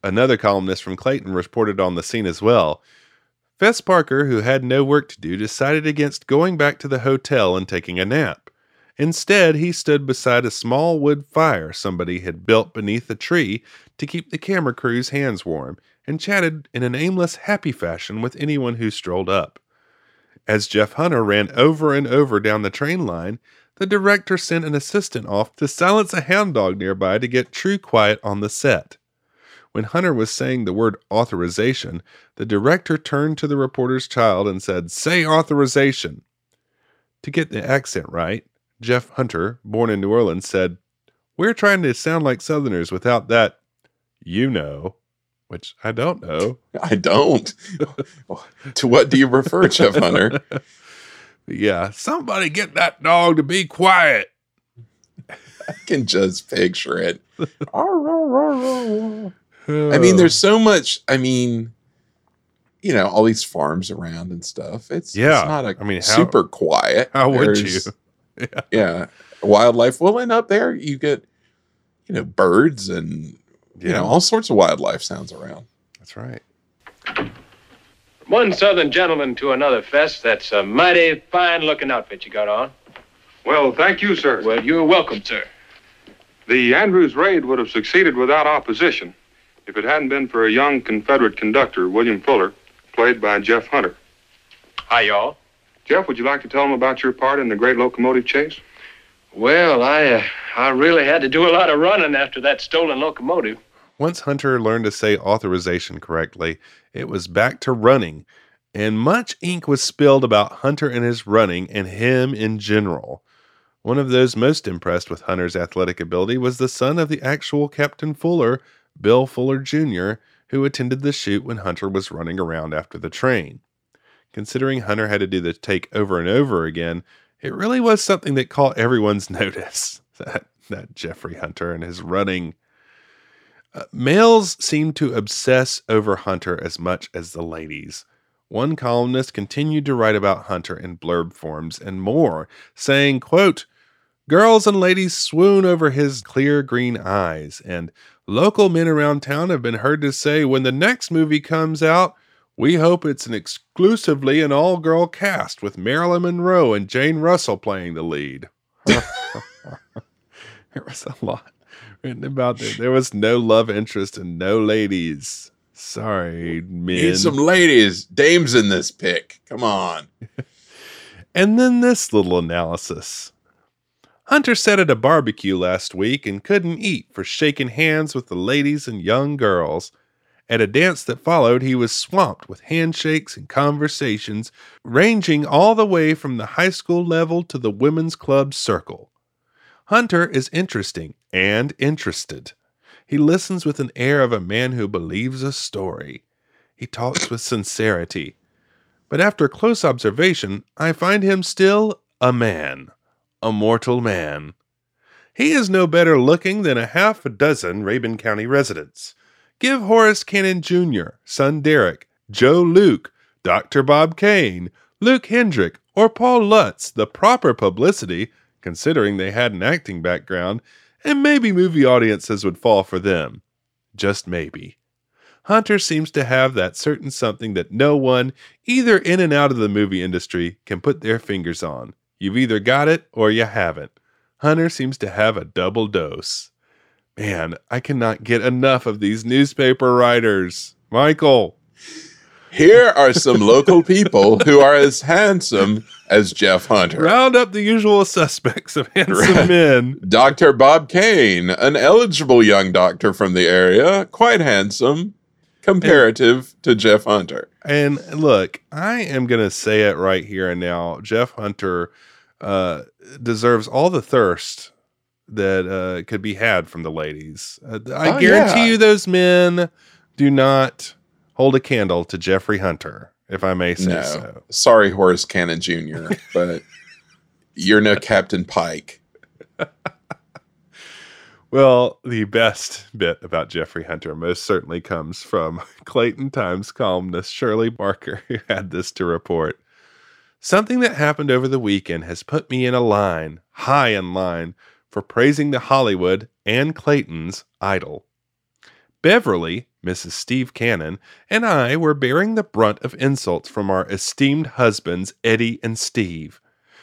Another columnist from Clayton reported on the scene as well. Fess Parker, who had no work to do, decided against going back to the hotel and taking a nap. Instead, he stood beside a small wood fire somebody had built beneath a tree to keep the camera crew's hands warm and chatted in an aimless, happy fashion with anyone who strolled up. As Jeff Hunter ran over and over down the train line, the director sent an assistant off to silence a hound dog nearby to get true quiet on the set. When Hunter was saying the word authorization, the director turned to the reporter's child and said, Say authorization. To get the accent right, Jeff Hunter, born in New Orleans, said, We're trying to sound like Southerners without that, you know, which I don't know. I don't. to what do you refer, Jeff Hunter? Yeah, somebody get that dog to be quiet. I can just picture it. I mean, there's so much. I mean, you know, all these farms around and stuff. It's Yeah, It's not a I mean, how- super quiet. How would There's- you? Yeah, wildlife. Well, and up there you get, you know, birds and you Yeah, know all sorts of wildlife sounds around. that's right. From One southern gentleman to another, Fess. That's a mighty fine looking outfit you got on. Well, thank you, sir. Well, you're welcome, sir. The Andrews raid would have succeeded without opposition if it hadn't been for a young Confederate conductor, William Fuller, played by Jeff Hunter. Hi, y'all. Jeff, would you like to tell them about your part in the great locomotive chase? Well, I uh, I really had to do a lot of running after that stolen locomotive. Once Hunter learned to say authorization correctly, it was back to running, and much ink was spilled about Hunter and his running and him in general. One of those most impressed with Hunter's athletic ability was the son of the actual Captain Fuller, Bill Fuller Jr., who attended the shoot when Hunter was running around after the train. Considering Hunter had to do the take over and over again, it really was something that caught everyone's notice. That that Jeffrey Hunter and his running. Uh, males seemed to obsess over Hunter as much as the ladies. One columnist continued to write about Hunter in blurb forms and more, saying, quote, Girls and ladies swoon over his clear green eyes, and local men around town have been heard to say when the next movie comes out, we hope it's an exclusively an all girl cast with Marilyn Monroe and Jane Russell playing the lead. there was a lot written about it. There was no love interest and no ladies. Sorry, men. Need some ladies, dames in this pick. Come on. And then this little analysis. Hunter sat at a barbecue last week and couldn't eat for shaking hands with the ladies and young girls. At a dance that followed, he was swamped with handshakes and conversations, ranging all the way from the high school level to the women's club circle. Hunter is interesting and interested. He listens with an air of a man who believes a story. He talks with sincerity. But after close observation, I find him still a man, a mortal man. He is no better looking than a half a dozen Rabun County residents. Give Horace Cannon Jr., son Derek, Joe Luke, Dr. Bob Kane, Luke Hendrick, or Paul Lutz the proper publicity, considering they had an acting background, and maybe movie audiences would fall for them. Just maybe. Hunter seems to have that certain something that no one, either in and out of the movie industry, can put their fingers on. You've either got it or you haven't. Hunter seems to have a double dose. Man, I cannot get enough of these newspaper writers. Michael. Here are some local people who are as handsome as Jeff Hunter. Round up the usual suspects of handsome Right. men. Dr. Bob Kane, an eligible young doctor from the area, quite handsome, comparative to Jeff Hunter. And look, I am going to say it right here and now. Jeff Hunter uh, deserves all the thirst that uh, could be had from the ladies. Uh, I Oh, guarantee yeah. you, those men do not hold a candle to Jeffrey Hunter, if I may say No, so. sorry, Horace Cannon Jr., but you're no Captain Pike. Well, the best bit about Jeffrey Hunter most certainly comes from Clayton Times columnist Shirley Barker, who had this to report. Something that happened over the weekend has put me in a line, high in line, for praising the Hollywood and Clayton's idol. Beverly, Mrs. Steve Cannon, and I were bearing the brunt of insults from our esteemed husbands, Eddie and Steve.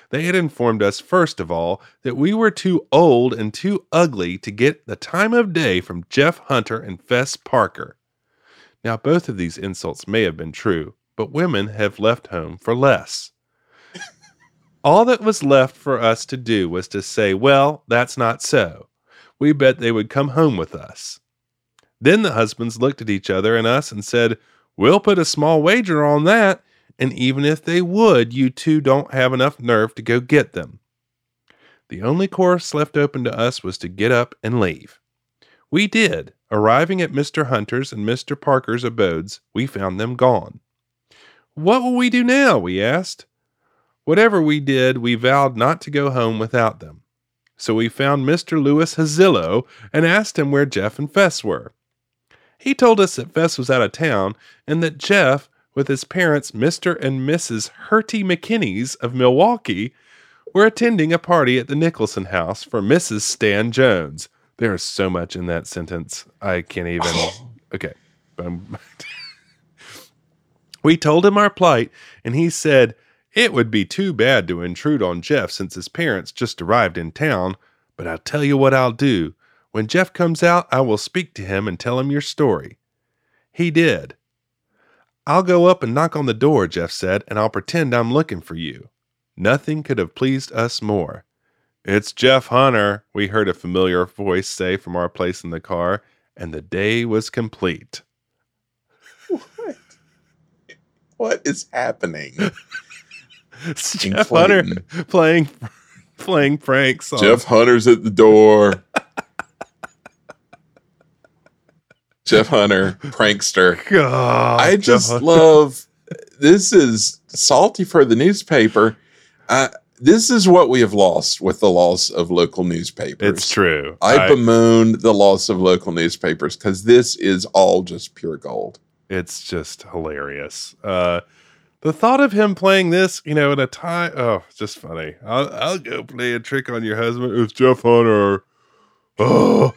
They had informed us, first of all, that we were too old and too ugly to get the time of day from Jeff Hunter and Fess Parker. Now, both of these insults may have been true, but women have left home for less. All that was left for us to do was to say, Well, that's not so. We bet they would come home with us. Then the husbands looked at each other and us and said, We'll put a small wager on that, and even if they would, you two don't have enough nerve to go get them. The only course left open to us was to get up and leave. We did. Arriving at Mr. Hunter's and Mr. Parker's abodes, we found them gone. What will we do now? we asked. Whatever we did, we vowed not to go home without them. So we found Mr. Louis Hazillo and asked him where Jeff and Fess were. He told us that Fess was out of town and that Jeff, with his parents, Mr. and Mrs. Hertie McKinnies of Milwaukee, were attending a party at the Nicholson house for Mrs. Stan Jones. There is so much in that sentence. I can't even. Okay. We told him our plight, and he said it would be too bad to intrude on Jeff since his parents just arrived in town. But I'll tell you what I'll do. When Jeff comes out, I will speak to him and tell him your story. He did. I'll go up and knock on the door, Jeff said, and I'll pretend I'm looking for you. Nothing could have pleased us more. It's Jeff Hunter, we heard a familiar voice say from our place in the car, and the day was complete. What? What is happening? Jeff Hunter playing playing pranks on Jeff Hunter's at the door. Jeff Hunter, prankster. God, I just Hunter. love this is salty for the newspaper. Uh, this is what we have lost with the loss of local newspapers. It's true. I, bemoan the loss of local newspapers because this is all just pure gold. it's just hilarious. Uh, the thought of him playing this, you know, in a time, oh, it's just funny. I'll, I'll go play a trick on your husband. It's Jeff Hunter. Oh,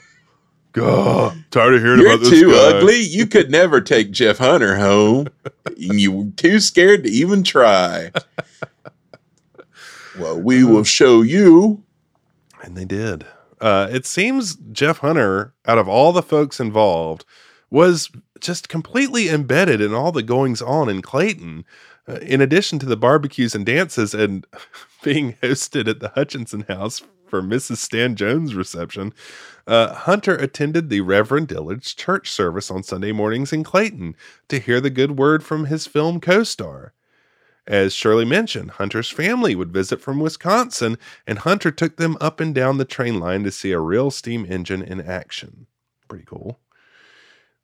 God. Tired of hearing You're about this too guy. ugly. You could never take Jeff Hunter home. you were too scared to even try. Well, we will show you. And they did. Uh, it seems Jeff Hunter, out of all the folks involved, was just completely embedded in all the goings on in Clayton. Uh, in addition to the barbecues and dances and being hosted at the Hutchinson house for Mrs. Stan Jones' reception, uh, Hunter attended the Reverend Dillard's church service on Sunday mornings in Clayton to hear the good word from his film co star. As Shirley mentioned, Hunter's family would visit from Wisconsin, and Hunter took them up and down the train line to see a real steam engine in action. Pretty cool.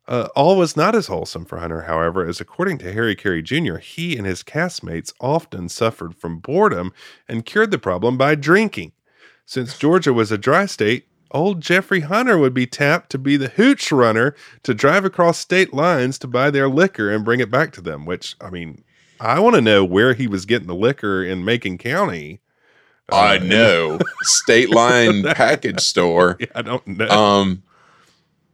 Uh, all was not as wholesome for Hunter, however, as according to Harry Carey Jr., he and his castmates often suffered from boredom and cured the problem by drinking. Since Georgia was a dry state, old Jeffrey Hunter would be tapped to be the hooch runner to drive across state lines to buy their liquor and bring it back to them, which, I mean, I want to know where he was getting the liquor in Macon County. I Uh, know. State line package store. I don't know. Um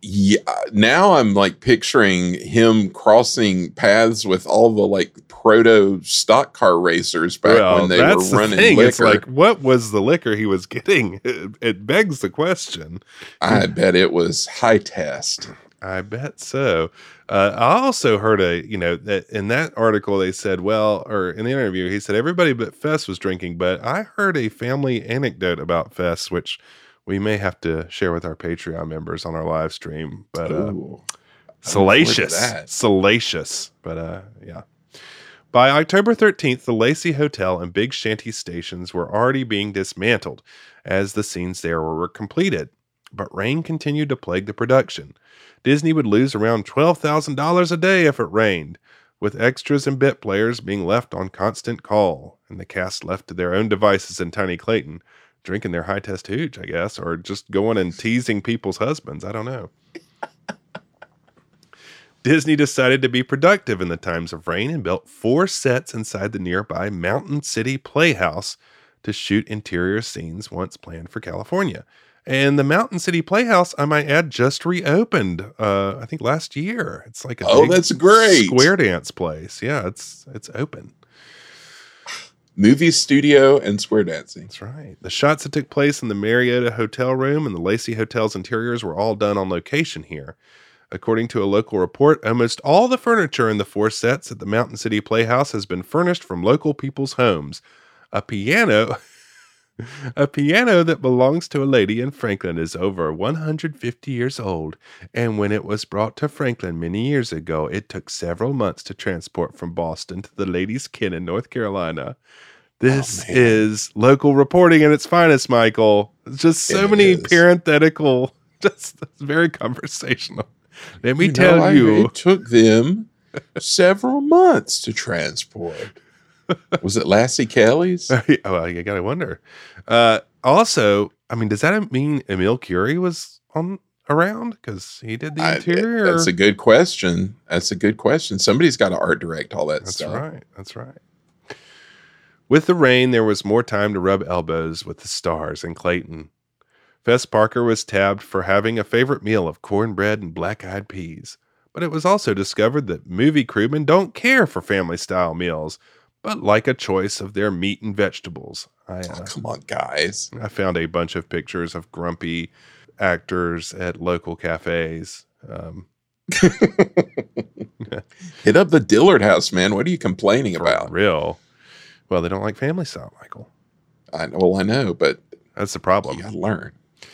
yeah, now I'm like picturing him crossing paths with all the like proto stock car racers back Well, when they that's were the running thing. liquor. It's like, what was the liquor he was getting? It, it begs the question. I bet it was high test. I bet so. Uh, I also heard a, you know, that in that article they said, well, or in the interview, he said everybody but Fess was drinking, but I heard a family anecdote about Fess, which we may have to share with our Patreon members on our live stream. But uh, salacious, salacious. But uh, yeah. By October 13th, the Lacey Hotel and Big Shanty stations were already being dismantled as the scenes there were completed. But rain continued to plague the production. Disney would lose around $12,000 a day if it rained, with extras and bit players being left on constant call, and the cast left to their own devices in Tiny Clayton, drinking their high test hooch, I guess, or just going and teasing people's husbands. I don't know. Disney decided to be productive in the times of rain and built four sets inside the nearby Mountain City Playhouse to shoot interior scenes once planned for California. And the Mountain City Playhouse, I might add, just reopened. Uh, I think last year. It's like a Oh, that's great. square dance place. Yeah, it's it's open. Movie studio and square dancing. That's right. The shots that took place in the Marietta hotel room and the Lacey Hotel's interiors were all done on location here. According to a local report, almost all the furniture in the four sets at the Mountain City Playhouse has been furnished from local people's homes. A piano. A piano that belongs to a lady in Franklin is over 150 years old, and when it was brought to Franklin many years ago, it took several months to transport from Boston to the lady's kin in North Carolina. Oh, this man. is local reporting at its finest, Michael. It's just so It many is. parenthetical, just very conversational. Let me You know, tell I- you. it took them several months to transport. Was it Lassie Kelly's? well, you gotta wonder. Uh, also, I mean, does that mean Emile Kuri was on around because he did the I- interior? that's a good question. That's a good question. Somebody's got to art direct all that That's stuff. That's right. That's right. With the rain, there was more time to rub elbows with the stars and Clayton. Fess Parker was tabbed for having a favorite meal of cornbread and black eyed peas. But it was also discovered that movie crewmen don't care for family style meals, but like a choice of their meat and vegetables. I, Oh, uh, come on, guys. I found a bunch of pictures of grumpy actors at local cafes. Um, Hit up the Dillard House, man. What are you complaining about? real. Well, they don't like family style, Michael. I know, well, I know, but That's the problem. you got to learn.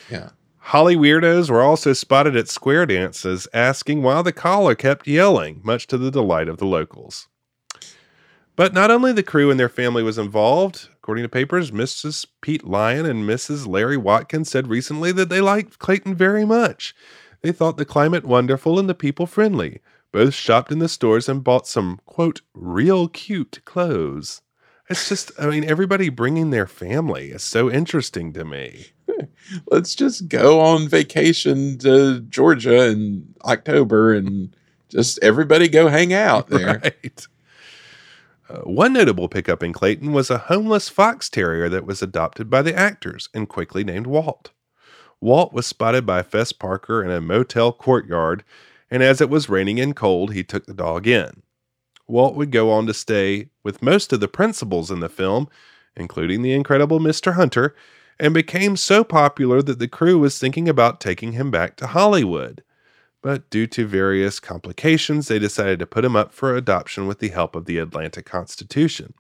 Yeah. Holly weirdos were also spotted at square dances asking why the caller kept yelling, much to the delight of the locals. But not only the crew and their family was involved, according to papers, Mrs. Pete Lyon and Mrs. Larry Watkins said recently that they liked Clayton very much. They thought the climate wonderful and the people friendly. Both shopped in the stores and bought some, quote, real cute clothes. It's just, I mean, everybody bringing their family is so interesting to me. Let's just go on vacation to Georgia in October and just everybody go hang out there. Right. Uh, one notable pickup in Clayton was a homeless fox terrier that was adopted by the actors and quickly named Walt. Walt was spotted by Fess Parker in a motel courtyard, and as it was raining and cold, he took the dog in. Walt would go on to stay with most of the principals in the film, including the incredible Mr. Hunter, and became so popular that the crew was thinking about taking him back to Hollywood but due to various complications, they decided to put him up for adoption with the help of the Atlanta Constitution.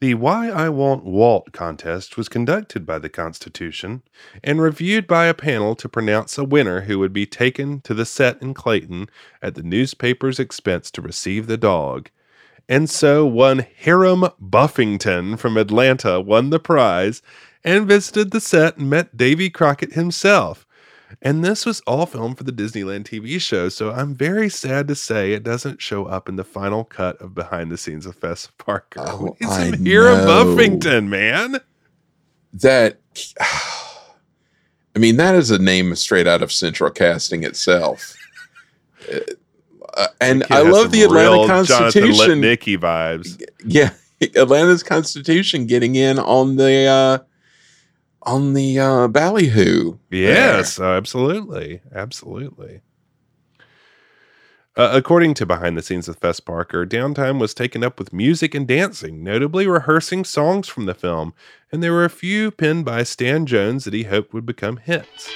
The Why I Want Walt contest was conducted by the Constitution and reviewed by a panel to pronounce a winner who would be taken to the set in Clayton at the newspaper's expense to receive the dog. And so one Hiram Buffington from Atlanta won the prize and visited the set and met Davy Crockett himself. And this was all filmed for the Disneyland TV show, so I'm very sad to say it doesn't show up in the final cut of behind the scenes of Fess Parker. Oh, it's I Hiram know. Buffington, man. That, I mean, that is a name straight out of Central Casting itself. Uh, and I love the Atlanta Constitution. Lipnicki vibes. yeah, Atlanta's Constitution getting in on the uh on the uh ballyhoo. Yes, uh, absolutely, absolutely. Uh, according to behind the scenes with Fess Parker, downtime was taken up with music and dancing, notably rehearsing songs from the film, and there were a few penned by Stan Jones that he hoped would become hits.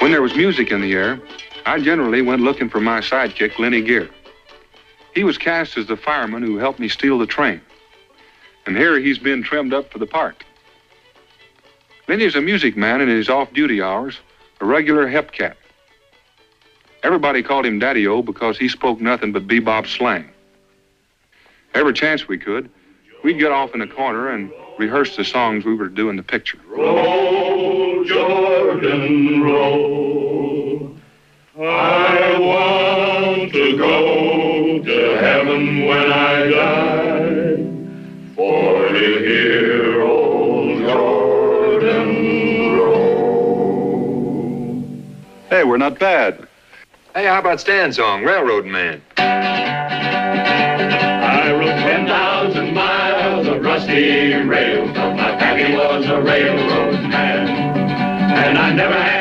When there was music in the air, I generally went looking for my sidekick, Lenny Geer. He was cast as the fireman who helped me steal the train. And here he's been trimmed up for the part. Lenny's a music man in his off duty hours, a regular hep cat. Everybody called him Daddy O because he spoke nothing but bebop slang. Every chance we could, we'd get off in a corner and rehearse the songs we were to do in the picture. Roll, Jordan, roll. I want to go to heaven when I die. For to hear old Jordan roll. Hey, we're not bad. Hey, how about Stan's song, Railroad Man? I rode 10,000 miles of rusty rails, but my pappy was a railroad man. And I never had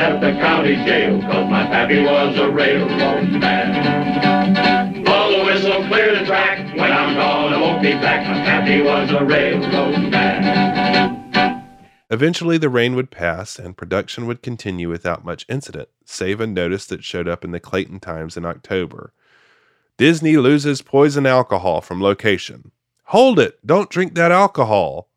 except the county jail, cause my pappy was a railroad man. Blow the whistle, clear the track, when I'm gone I won't be back, my pappy was a railroad man. Eventually, the rain would pass and production would continue without much incident, save a notice that showed up in the Clayton Times in October. Disney loses poison alcohol from location. Hold it! Don't drink that alcohol!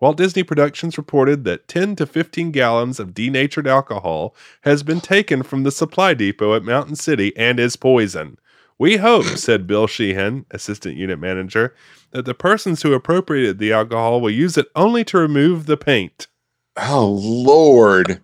Walt Disney Productions reported that 10 to 15 gallons of denatured alcohol has been taken from the supply depot at Mountain City and is poison. We hope, said Bill Sheehan, assistant unit manager, that the persons who appropriated the alcohol will use it only to remove the paint. Oh Lord.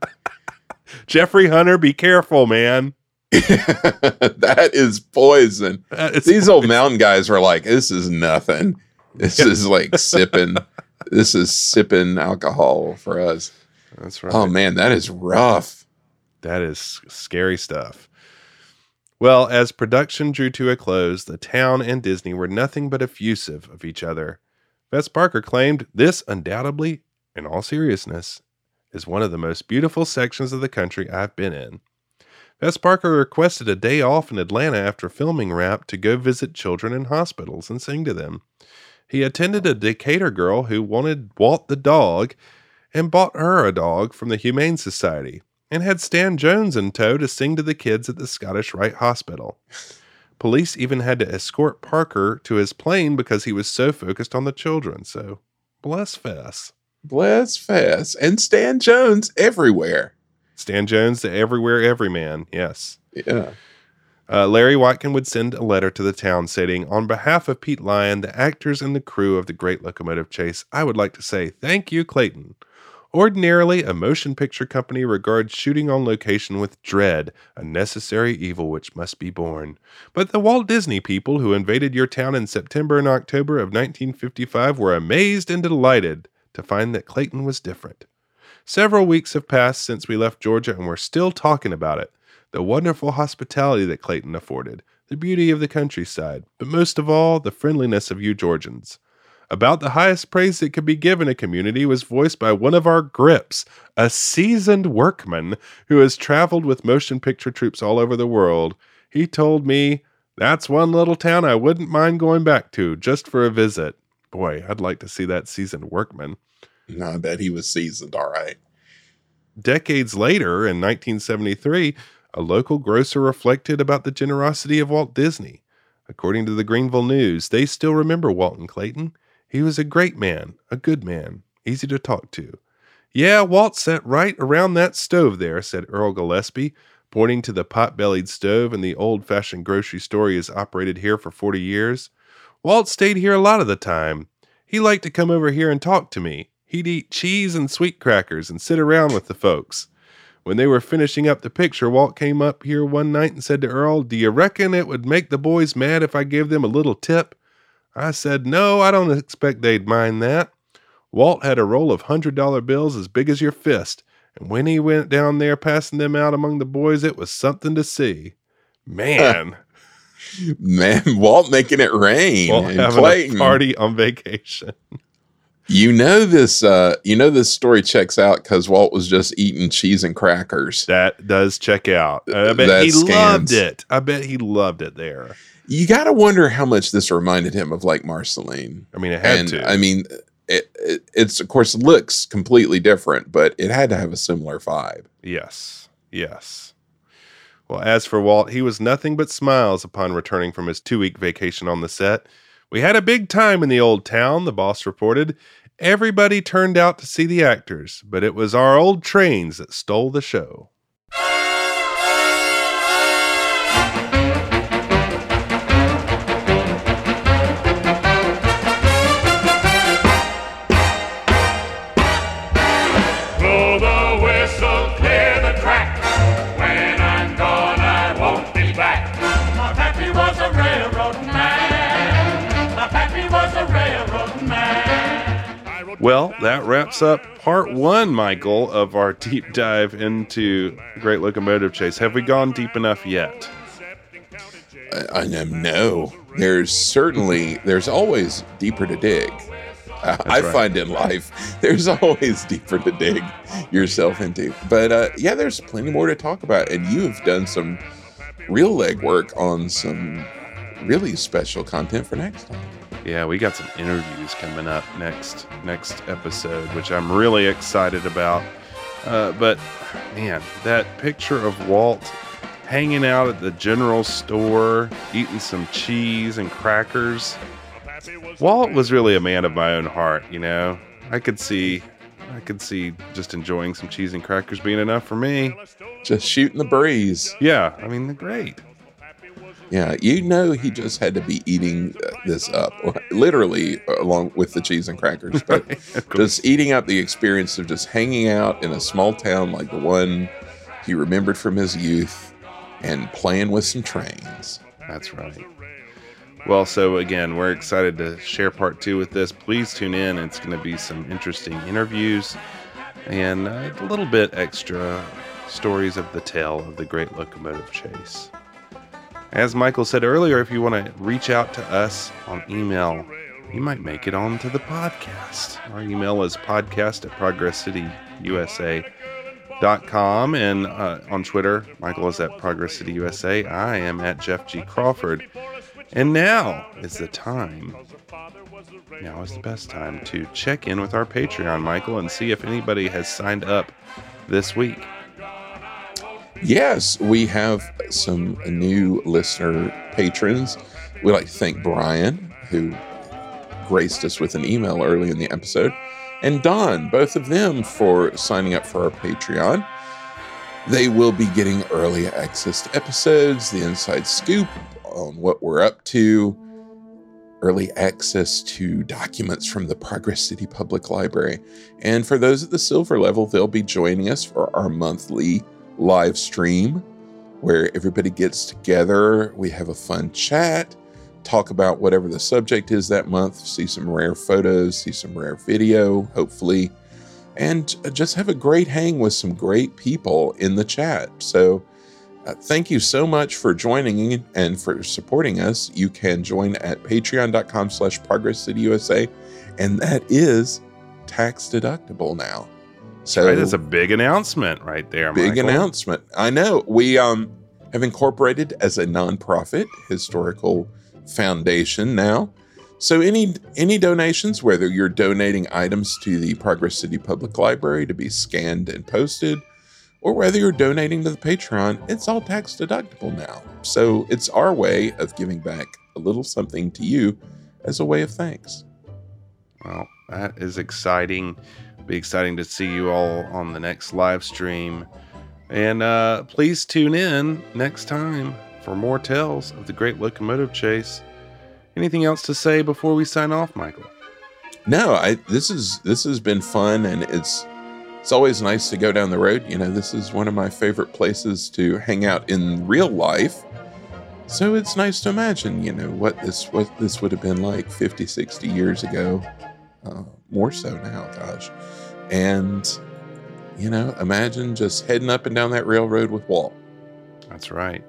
Jeffrey Hunter, be careful, man. that is poison. That is These old mountain guys were like, this is nothing. This is like sipping. This is sipping alcohol for us. That's oh, right. Oh man, that is rough. That is scary stuff. Well, as production drew to a close, the town and Disney were nothing but effusive of each other. Fess Parker claimed this undoubtedly, in all seriousness, is one of the most beautiful sections of the country I've been in. Fess Parker requested a day off in Atlanta after filming wrap to go visit children in hospitals and sing to them. He attended a Decatur girl who wanted Walt the dog and bought her a dog from the Humane Society and had Stan Jones in tow to sing to the kids at the Scottish Rite Hospital. Police even had to escort Parker to his plane because he was so focused on the children. So, bless Fess. Bless Fess and Stan Jones everywhere. Stan Jones, the everywhere everyman. Yes. Yeah. Uh, Larry Watkin would send a letter to the town stating, On behalf of Pete Lyon, the actors, and the crew of the Great Locomotive Chase, I would like to say thank you, Clayton. Ordinarily, a motion picture company regards shooting on location with dread, a necessary evil which must be borne. But the Walt Disney people who invaded your town in September and October of 1955 were amazed and delighted to find that Clayton was different. Several weeks have passed since we left Georgia, and we're still talking about it the wonderful hospitality that Clayton afforded, the beauty of the countryside, but most of all, the friendliness of you Georgians. About the highest praise that could be given a community was voiced by one of our grips, a seasoned workman who has traveled with motion picture troops all over the world. He told me, That's one little town I wouldn't mind going back to just for a visit. Boy, I'd like to see that seasoned workman. No, I bet he was seasoned all right. Decades later, in 1973, a local grocer reflected about the generosity of Walt Disney. According to the Greenville News, they still remember Walton Clayton. He was a great man, a good man, easy to talk to. Yeah, Walt sat right around that stove there, said Earl Gillespie, pointing to the pot bellied stove in the old fashioned grocery store he has operated here for 40 years. Walt stayed here a lot of the time. He liked to come over here and talk to me. He'd eat cheese and sweet crackers and sit around with the folks. When they were finishing up the picture, Walt came up here one night and said to Earl, Do you reckon it would make the boys mad if I gave them a little tip? I said, No, I don't expect they'd mind that. Walt had a roll of hundred dollar bills as big as your fist, and when he went down there passing them out among the boys, it was something to see. Man, Man, Walt making it rain Walt having Clayton. a party on vacation. You know this. Uh, you know this story checks out because Walt was just eating cheese and crackers. That does check out. I bet That he loved it. I bet he loved it there. You got to wonder how much this reminded him of like Marceline. I mean, it had and to. I mean, it, it, it's of course looks completely different, but it had to have a similar vibe. Yes, yes. Well, as for Walt, he was nothing but smiles upon returning from his two week vacation on the set. We had a big time in the old town, the boss reported. Everybody turned out to see the actors, but it was our old trains that stole the show. Well, that wraps up part one, Michael, of our deep dive into Great Locomotive Chase. Have we gone deep enough yet? I, I know. No, there's certainly there's always deeper to dig. I, I right. find in life there's always deeper to dig yourself into. But uh, yeah, there's plenty more to talk about, and you've done some real legwork on some really special content for next time. Yeah, we got some interviews coming up next next episode, which I'm really excited about. Uh, but man, that picture of Walt hanging out at the general store, eating some cheese and crackers. Walt was really a man of my own heart, you know. I could see I could see just enjoying some cheese and crackers being enough for me. Just shooting the breeze. Yeah, I mean, they're great. Yeah, you know he just had to be eating this up, literally along with the cheese and crackers, but just eating up the experience of just hanging out in a small town like the one he remembered from his youth and playing with some trains. That's right. Well, so again, we're excited to share part two with this. Please tune in. It's going to be some interesting interviews and a little bit extra stories of the tale of the great locomotive chase. As Michael said earlier, if you want to reach out to us on email, you might make it onto the podcast. Our email is podcast at progresscityusa.com. And uh, on Twitter, Michael is at progresscityusa. I am at Jeff G. Crawford. And now is the time. Now is the best time to check in with our Patreon, Michael, and see if anybody has signed up this week. Yes, we have some new listener patrons. We'd like to thank Brian, who graced us with an email early in the episode, and Don, both of them for signing up for our Patreon. They will be getting early access to episodes, the inside scoop on what we're up to, early access to documents from the Progress City Public Library. And for those at the silver level, they'll be joining us for our monthly live stream where everybody gets together. We have a fun chat, talk about whatever the subject is that month, see some rare photos, see some rare video, hopefully, and just have a great hang with some great people in the chat. So, uh, thank you so much for joining and for supporting us. You can join at patreon.com slash progress city USA, and that is tax deductible now. So right, that's a big announcement right there. Big Michael. announcement. I know. We um have incorporated as a nonprofit historical foundation now. So any any donations, whether you're donating items to the Progress City Public Library to be scanned and posted, or whether you're donating to the Patreon, it's all tax deductible now. So it's our way of giving back a little something to you as a way of thanks. Well, that is exciting. Be exciting to see you all on the next live stream. And uh, please tune in next time for more tales of the Great Locomotive Chase. Anything else to say before we sign off, Michael? No, I this is this has been fun and it's it's always nice to go down the road. You know, this is one of my favorite places to hang out in real life. So it's nice to imagine, you know, what this what this would have been like 50, 60 years ago. Uh, more so now, gosh. And you know, imagine just heading up and down that railroad with Walt. That's right.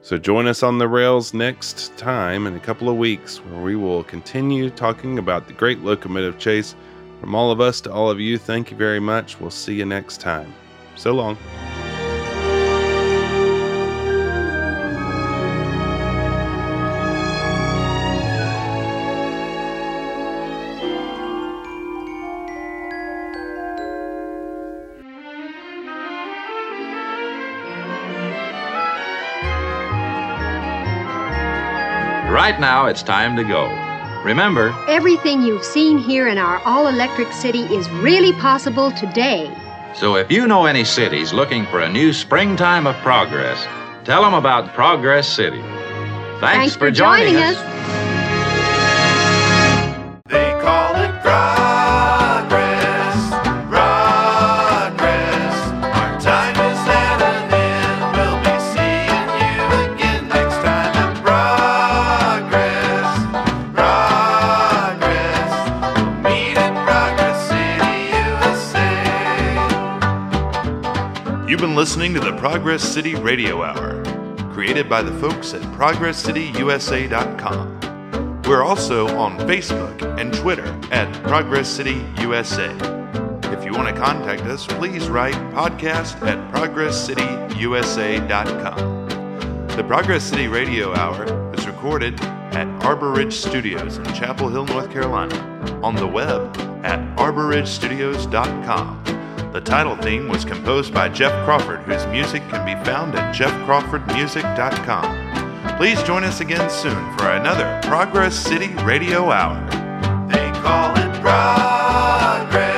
So join us on the rails next time in a couple of weeks where we will continue talking about the great locomotive chase from all of us to all of you, thank you very much. We'll see you next time. So long. Right now, it's time to go. Remember, everything you've seen here in our all electric city is really possible today. So if you know any cities looking for a new springtime of progress, tell them about Progress City. Thanks, Thanks for, for, joining, joining us. us. Listening to the Progress City Radio Hour, created by the folks at ProgressCityUSA.com. We're also on Facebook and Twitter at Progress City USA. If you want to contact us, please write podcast at progresscityusa.com. The Progress City Radio Hour is recorded at Arbor Ridge Studios in Chapel Hill, North Carolina, on the web at arborridgestudios.com. The title theme was composed by Jeff Crawford, whose music can be found at jeffcrawfordmusic.com. Please join us again soon for another Progress City Radio Hour. They call it progress.